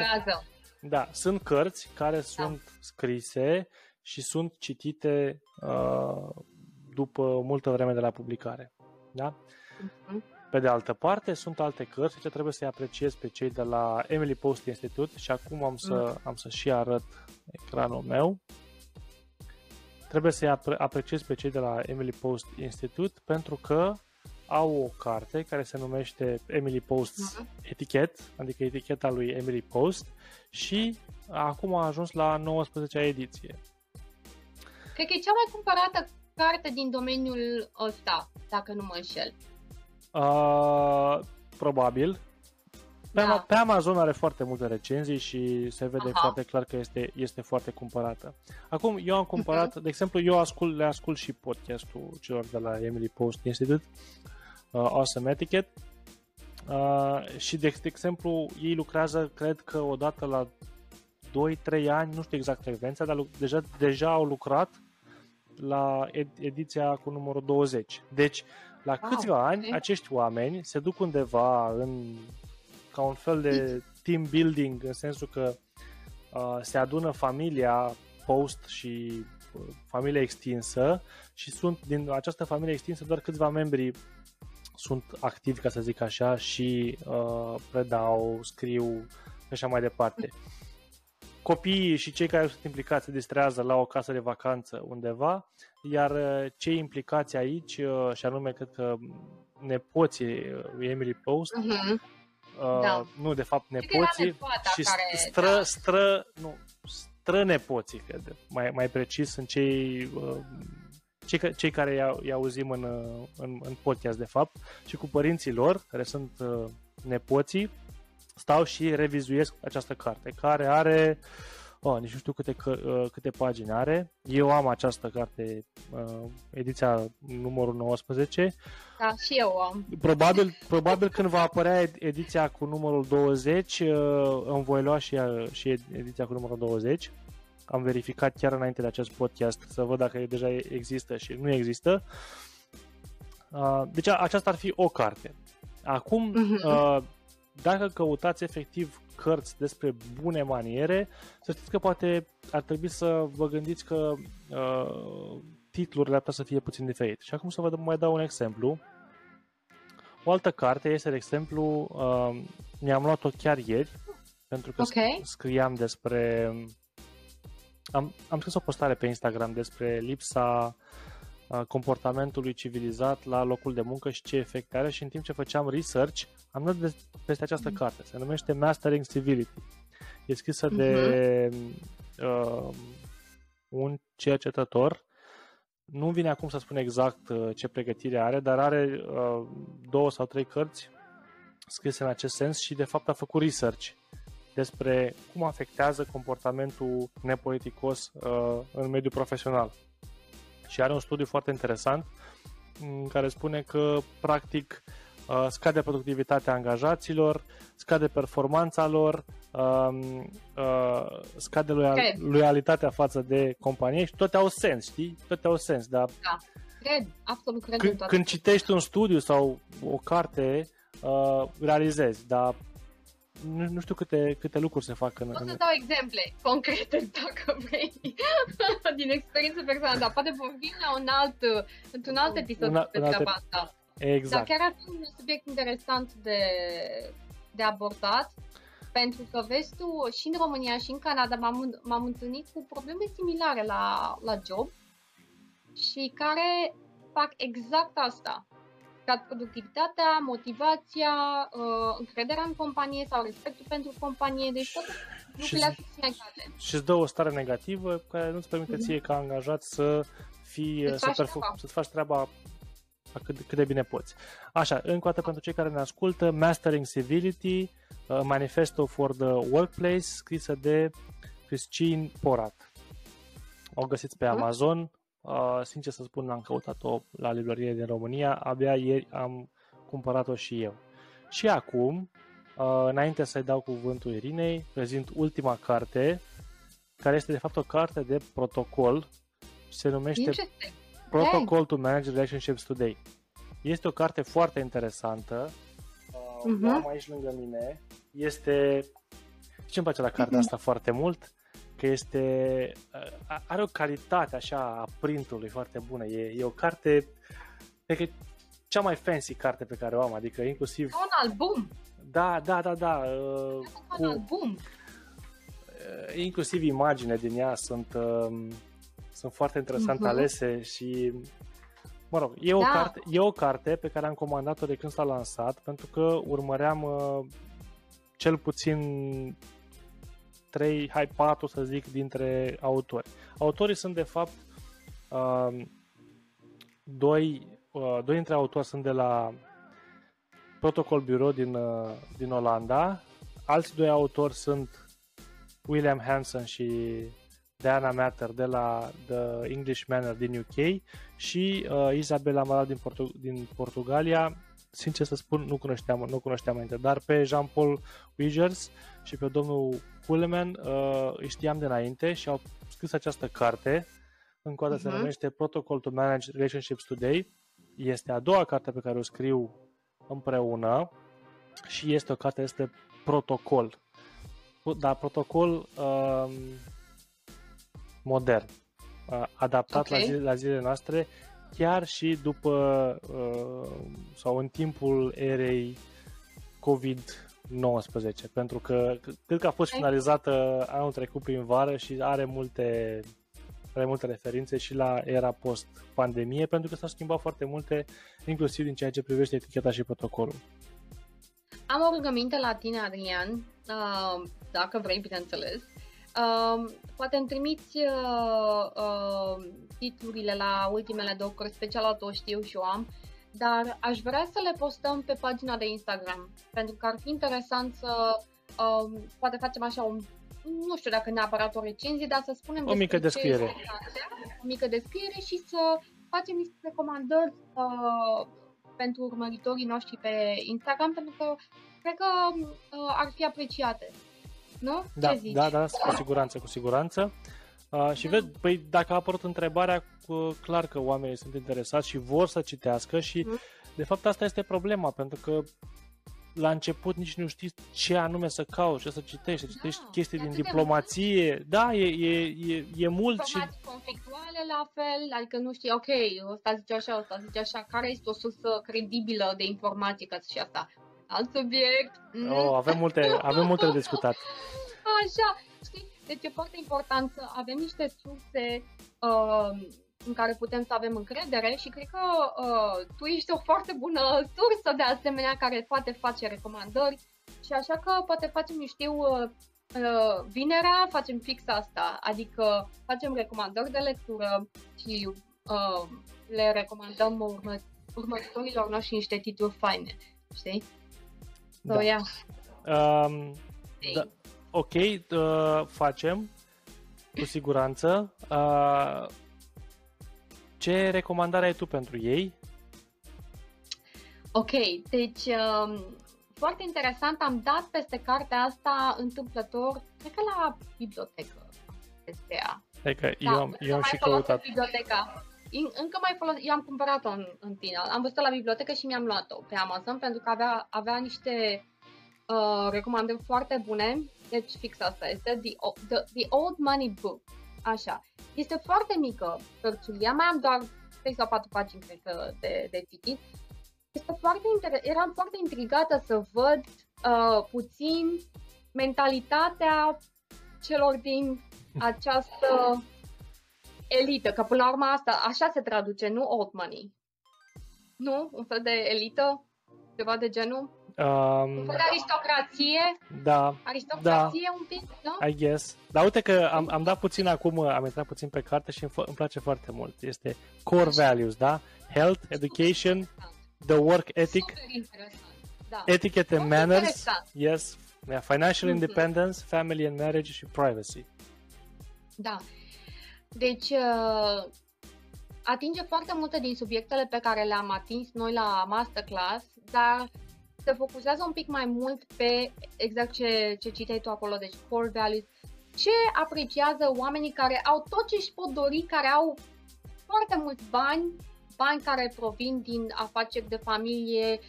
da, sunt cărți care da. sunt scrise și sunt citite uh, după multă vreme de la publicare. Da? Uh-huh. Pe de altă parte, sunt alte cărți ce trebuie să-i apreciez pe cei de la Emily Post Institute și acum am să, uh-huh. am să și arăt ecranul meu. Trebuie să-i apreciez pe cei de la Emily Post Institute pentru că au o carte care se numește Emily Post's uh-huh. Etiquette, adică eticheta lui Emily Post și acum a ajuns la 19-a ediție. Cred că e cea mai cumpărată carte din domeniul ăsta, dacă nu mă înșel. Uh, probabil. Pe, da. pe Amazon are foarte multe recenzii și se vede Aha. foarte clar că este, este foarte cumpărată. Acum, eu am cumpărat, uh-huh. de exemplu, eu ascult, le ascult și podcastul celor de la Emily Post Institute uh, Awesome Etiquette. Uh, și, de, de exemplu, ei lucrează, cred că odată la 2-3 ani, nu știu exact frecvența, dar deja, deja au lucrat la ed- ediția cu numărul 20. Deci, la wow, câțiva okay. ani, acești oameni se duc undeva în ca un fel de team building, în sensul că uh, se adună familia post și uh, familia extinsă și sunt din această familie extinsă doar câțiva membri sunt activi, ca să zic așa, și uh, predau, scriu și așa mai departe. Copiii și cei care sunt implicați se distrează la o casă de vacanță undeva, iar uh, cei implicați aici, uh, și anume cred că nepoții lui Emily Post, Mhm. uh, Da. nu, de fapt, Cred că era nepoții nepoata și care- stră, da. stră, nu, strănepoții, cred, mai, mai precis, sunt cei, uh, cei, ca- cei care i-au, i auzim în, uh, în, în podcast, de fapt, și cu părinții lor, care sunt uh, nepoții, stau și revizuiesc această carte, care are, oh, nici nu știu câte, că- uh, câte pagini are. Eu am această carte, uh, ediția numărul 19, Da, și eu am. Probabil, probabil când va apărea ed- ediția cu numărul 20, uh, îmi voi lua și, ea- și ed- ediția cu numărul 20. Am verificat chiar înainte de acest podcast să văd dacă deja există și nu există. Uh, Deci a- aceasta ar fi o carte. Acum, Mhm. Uh, dacă căutați efectiv cărți despre bune maniere, să știți că poate ar trebui să vă gândiți că uh, titlurile ar putea să fie puțin diferite. Și acum să vă mai dau un exemplu. O altă carte este, de exemplu, uh, mi-am luat-o chiar ieri, pentru că Ok. scriam despre... Am, am scris o postare pe Instagram despre lipsa uh, comportamentului civilizat la locul de muncă și ce efecte are și în timp ce făceam research am dat de, peste această carte. Se numește Mastering Civility. E scrisă de uh, un cercetător. Nu vine acum să spun exact uh, ce pregătire are, dar are uh, două sau trei cărți scrise în acest sens și de fapt a făcut research despre cum afectează comportamentul nepoliticos uh, în mediul profesional. Și are un studiu foarte interesant în care spune că practic uh, scade productivitatea angajaților, scade performanța lor, um, uh, scade loial- Cred. loialitatea față de companie și toate au sens, știi? Toate au sens, dar Cred, absolut cred în când, toate. când citești un studiu sau o carte, uh, realizezi, dar nu, nu știu câte, câte lucruri se fac în, Pot în, să dau exemple concrete dacă vrei din experiență personală, dar poate vorbim la un alt, într-un alt episod Un a- despre un alt treaba ep- asta. Dar Exact. chiar ar fi un subiect interesant de, de abordat, pentru că vezi tu, și în România și în Canada m-am, m-am întâlnit cu probleme similare la, la job și care fac exact asta. Scad productivitatea, motivația, uh, încrederea în companie sau respectul pentru companie, deci toate lucrurile astea sunt legate. Și îți dă o stare negativă care nu-ți permite Mhm. ție ca angajat să fii, Să-ți să, faci perfu- treaba. să-ți faci treaba cât, cât de bine poți. Așa, încă o dată pentru cei care ne ascultă, Mastering Civility, uh, Manifesto for the Workplace, scrisă de Christine Porat. O găsiți pe Mhm. Amazon. Uh, sincer să spun, am căutat-o la librărie din România. Abia ieri am cumpărat-o și eu. Și acum, uh, înainte să-i dau cuvântul Irinei, prezint ultima carte, care este de fapt o carte de protocol și se numește Interesting. Protocol to Manage Relationships Today. Este o carte foarte interesantă. Uh, Mhm. O am aici lângă mine. Este... Ce îmi place la cartea asta foarte mult? Că este... uh, Are o calitate așa a printului foarte bună. E, e o carte... Cred că e cea mai fancy carte pe care o am, adică inclusiv... Ca un album. Da, da, da, da. uh, Ca Cu, un album. uh, inclusiv imagine din ea sunt, um, sunt foarte interesant Mhm. alese și mă rog, e o, Da. carte, e o carte pe care am comandat-o de când s-a lansat pentru că urmăream uh, cel puțin 3, hai 4 să zic, dintre autori. Autorii sunt de fapt uh, doi, uh, doi dintre autori sunt de la Protocol Bureau din, uh, din Olanda, alți doi autori sunt William Hansen și Diana Matter de la The English Manor din UK și uh, Isabela Amaral din, Portu- din Portugalia. Sincer să spun, nu cunoșteam, nu cunoșteam înainte, dar pe Jean-Paul Wigers și pe domnul Kuhleman uh, îi știam de înainte și au scris această carte. Încă o dată se Mhm. numește Protocol to Manage Relationships Today. Este a doua carte pe care o scriu împreună și este o carte, este protocol. Dar protocol um, modern, uh, adaptat Ok. la, zile, la zilele noastre. Chiar și după uh, sau în timpul erei COVID-19, pentru că cred că a fost finalizată anul trecut prin vară și are multe are multe referințe și la era post-pandemie, pentru că s-au schimbat foarte multe, inclusiv din ceea ce privește eticheta și protocolul. Am o rugăminte la tine, Adrian, uh, dacă vrei, bineînțeles. Uh, poate îmi trimiți uh, uh, titlurile la ultimele două cărți, special o știu și o am, dar aș vrea să le postăm pe pagina de Instagram, pentru că ar fi interesant să uh, poate facem așa un nu știu dacă neapărat o recenzie, dar să spunem o mică descriere. o mică descriere și să facem niște recomandări uh, pentru urmăritorii noștri pe Instagram, pentru că cred că uh, ar fi apreciate. Nu? Da, Ce zici? da, da, cu siguranță, cu siguranță. Uh, și da. vezi, păi dacă a apărut întrebarea, uh, clar că oamenii sunt interesați și vor să citească și mm. de fapt asta este problema, pentru că la început nici nu știi ce anume să cauți, ce să citești, să citești da, chestii din diplomație. De da, e, e, e, e mult și... conflictuale la fel, adică nu știi, ok, ăsta zice așa, ăsta zice așa, care este o sursă credibilă de informație ca și asta? Alt subiect. Mm. Oh, avem multe, avem multe de discutat. Așa, știi? Deci e foarte important să avem niște surse uh, în care putem să avem încredere și cred că uh, tu ești o foarte bună sursă de asemenea care poate face recomandări și așa că poate facem, eu știu, uh, uh, vinerea facem fix asta, adică facem recomandări de lectură și uh, le recomandăm urmă, următorilor noștri niște titluri faine, știi? So, da. Yeah. Um, da. Ok, uh, facem, cu siguranță. Uh, ce recomandare ai tu pentru ei? Ok, deci um, foarte interesant, am dat peste cartea asta întâmplător, cred că la bibliotecă este ea. Adică da, eu am, eu am și căutat. Biblioteca. Încă mai folos, eu am cumpărat-o în, în final, am văzut-o la bibliotecă și mi-am luat-o pe Amazon pentru că avea, avea niște uh, recomandări foarte bune. Deci fix asta este, The, the, the Old Money Book. Așa. Este foarte mică cărțulia, mai am doar 3 sau 4 pagini, cred că, de, de citit. Este foarte inter- eram foarte intrigată să văd uh, puțin mentalitatea celor din această elită, că până la urmă asta, așa se traduce, nu old money. Nu? Un fel de elită? Ceva de genul? Um, de aristocrație? Da. Aristocrație da, un pic, nu? I guess. Dar uite că am, am dat puțin acum, am intrat puțin pe carte și îmi, îmi place foarte mult. Este core values, da? Health, education, the work ethic, da. etiquette and manners, interesant. yes, yeah, financial mm-hmm. independence, family and marriage și privacy. Da. Deci, uh, atinge foarte multe din subiectele pe care le-am atins noi la masterclass, dar se focusează un pic mai mult pe exact ce, ce citeai tu acolo, deci core values, ce apreciază oamenii care au tot ce își pot dori, care au foarte mulți bani, bani care provin din afaceri de familie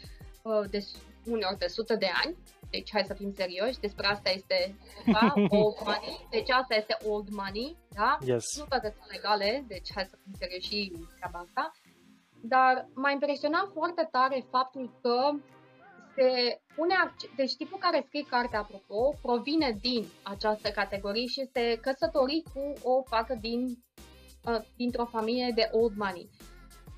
uh, de uneori de sute de ani, deci hai să fim serioși, despre asta este vorba, old money, deci asta este old money, da? Yes. Nu toate sunt legale, deci hai să fim serioși și treaba asta. Dar m-a impresionat foarte tare faptul că se pune accent, deci tipul care scrie cartea, apropo, provine din această categorie și este căsătorit cu o fată din, uh, dintr-o familie de old money.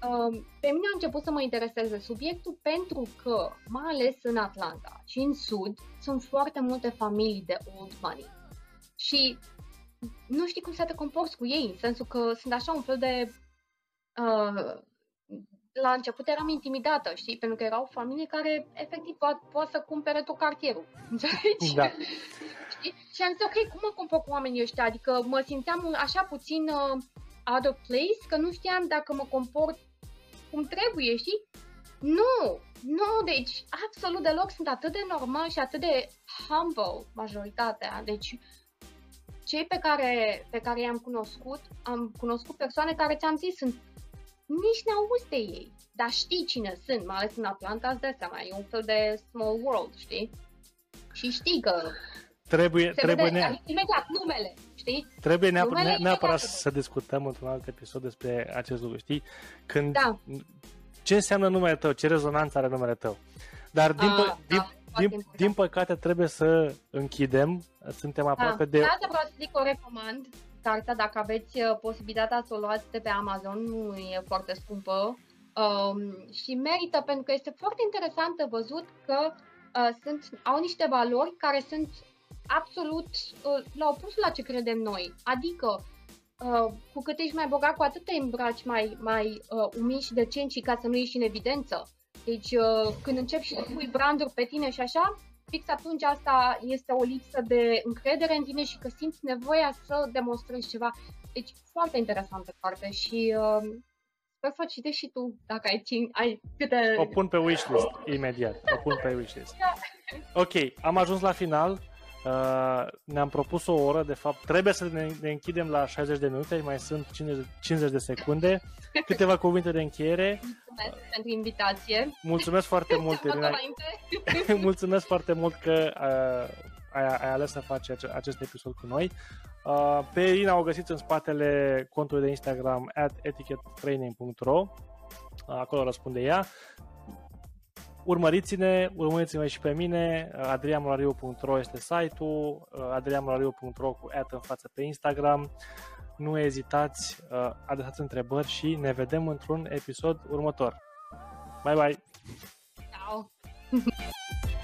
Uh, pe mine a început să mă intereseze subiectul pentru că, mai ales în Atlanta și în Sud, sunt foarte multe familii de old money. Și nu știi cum să te comporți cu ei, în sensul că sunt așa un fel de uh, la început eram intimidată, știi, pentru că erau familii care efectiv po- poate să cumpere tot cartierul, înțelegi? Da. știi? Și am zis, ok, cum mă compor cu oamenii ăștia? Adică mă simțeam așa puțin uh, out of place, că nu știam dacă mă comport cum trebuie, știi? Nu, nu, deci absolut deloc sunt atât de normal și atât de humble majoritatea. Deci cei pe care, pe care i-am cunoscut, am cunoscut persoane care ți-am zis sunt nici n-auzi de ei, dar știi cine sunt, mai ales în Atlanta, îți dai seama, e un fel de small world, știi? Și știi că trebuie, se trebuie vede, ne... adică imediat numele, știi? Trebuie neap- Numele ne- neapărat e să discutăm într-un alt episod despre acest lucru, știi? Când, Da. Ce înseamnă numele tău? Ce rezonanță are numele tău? Dar din, Ah, pă- da, din, foarte din, important. din păcate trebuie să închidem. Suntem aproape da. de... De asta vreau să zic, o recomand. Cartea, dacă aveți uh, posibilitatea să o luați de pe Amazon, nu e foarte scumpă. Um, și merită pentru că este foarte interesant de văzut că uh, sunt, au niște valori care sunt absolut uh, la opusul la ce credem noi. Adică, uh, cu cât ești mai bogat, cu atât te îmbraci mai, mai uh, umil și decent și ca să nu ieși în evidență. Deci, uh, când începi și să pui branduri pe tine și așa, fix atunci asta este o lipsă de încredere în tine și că simți nevoia să demonstrezi ceva. Deci, foarte interesantă carte și uh, sper să o citești și tu, dacă ai, cin- ai câte... O pun pe wishlist imediat. O pun pe wishlist. Ok, am ajuns la final. Uh, ne-am propus o oră, de fapt trebuie să ne, ne închidem la 60 de minute, mai sunt 50, 50 de secunde. Câteva cuvinte de încheiere. Mulțumesc pentru invitație. Mulțumesc foarte mult, Am Irina. înainte. Mulțumesc foarte mult că uh, ai, ai ales să faci ace- acest episod cu noi. Uh, pe Irina o găsiți în spatele contului de Instagram at etiquettraining.ro uh, Acolo răspunde ea. Urmăriți-ne, urmăriți-mă și pe mine, uh, adriamolariu.ro este site-ul, uh, adriamolariu.ro cu at în față pe Instagram. Nu ezitați, uh, adresați întrebări și ne vedem într-un episod următor. Bye bye! Ciao.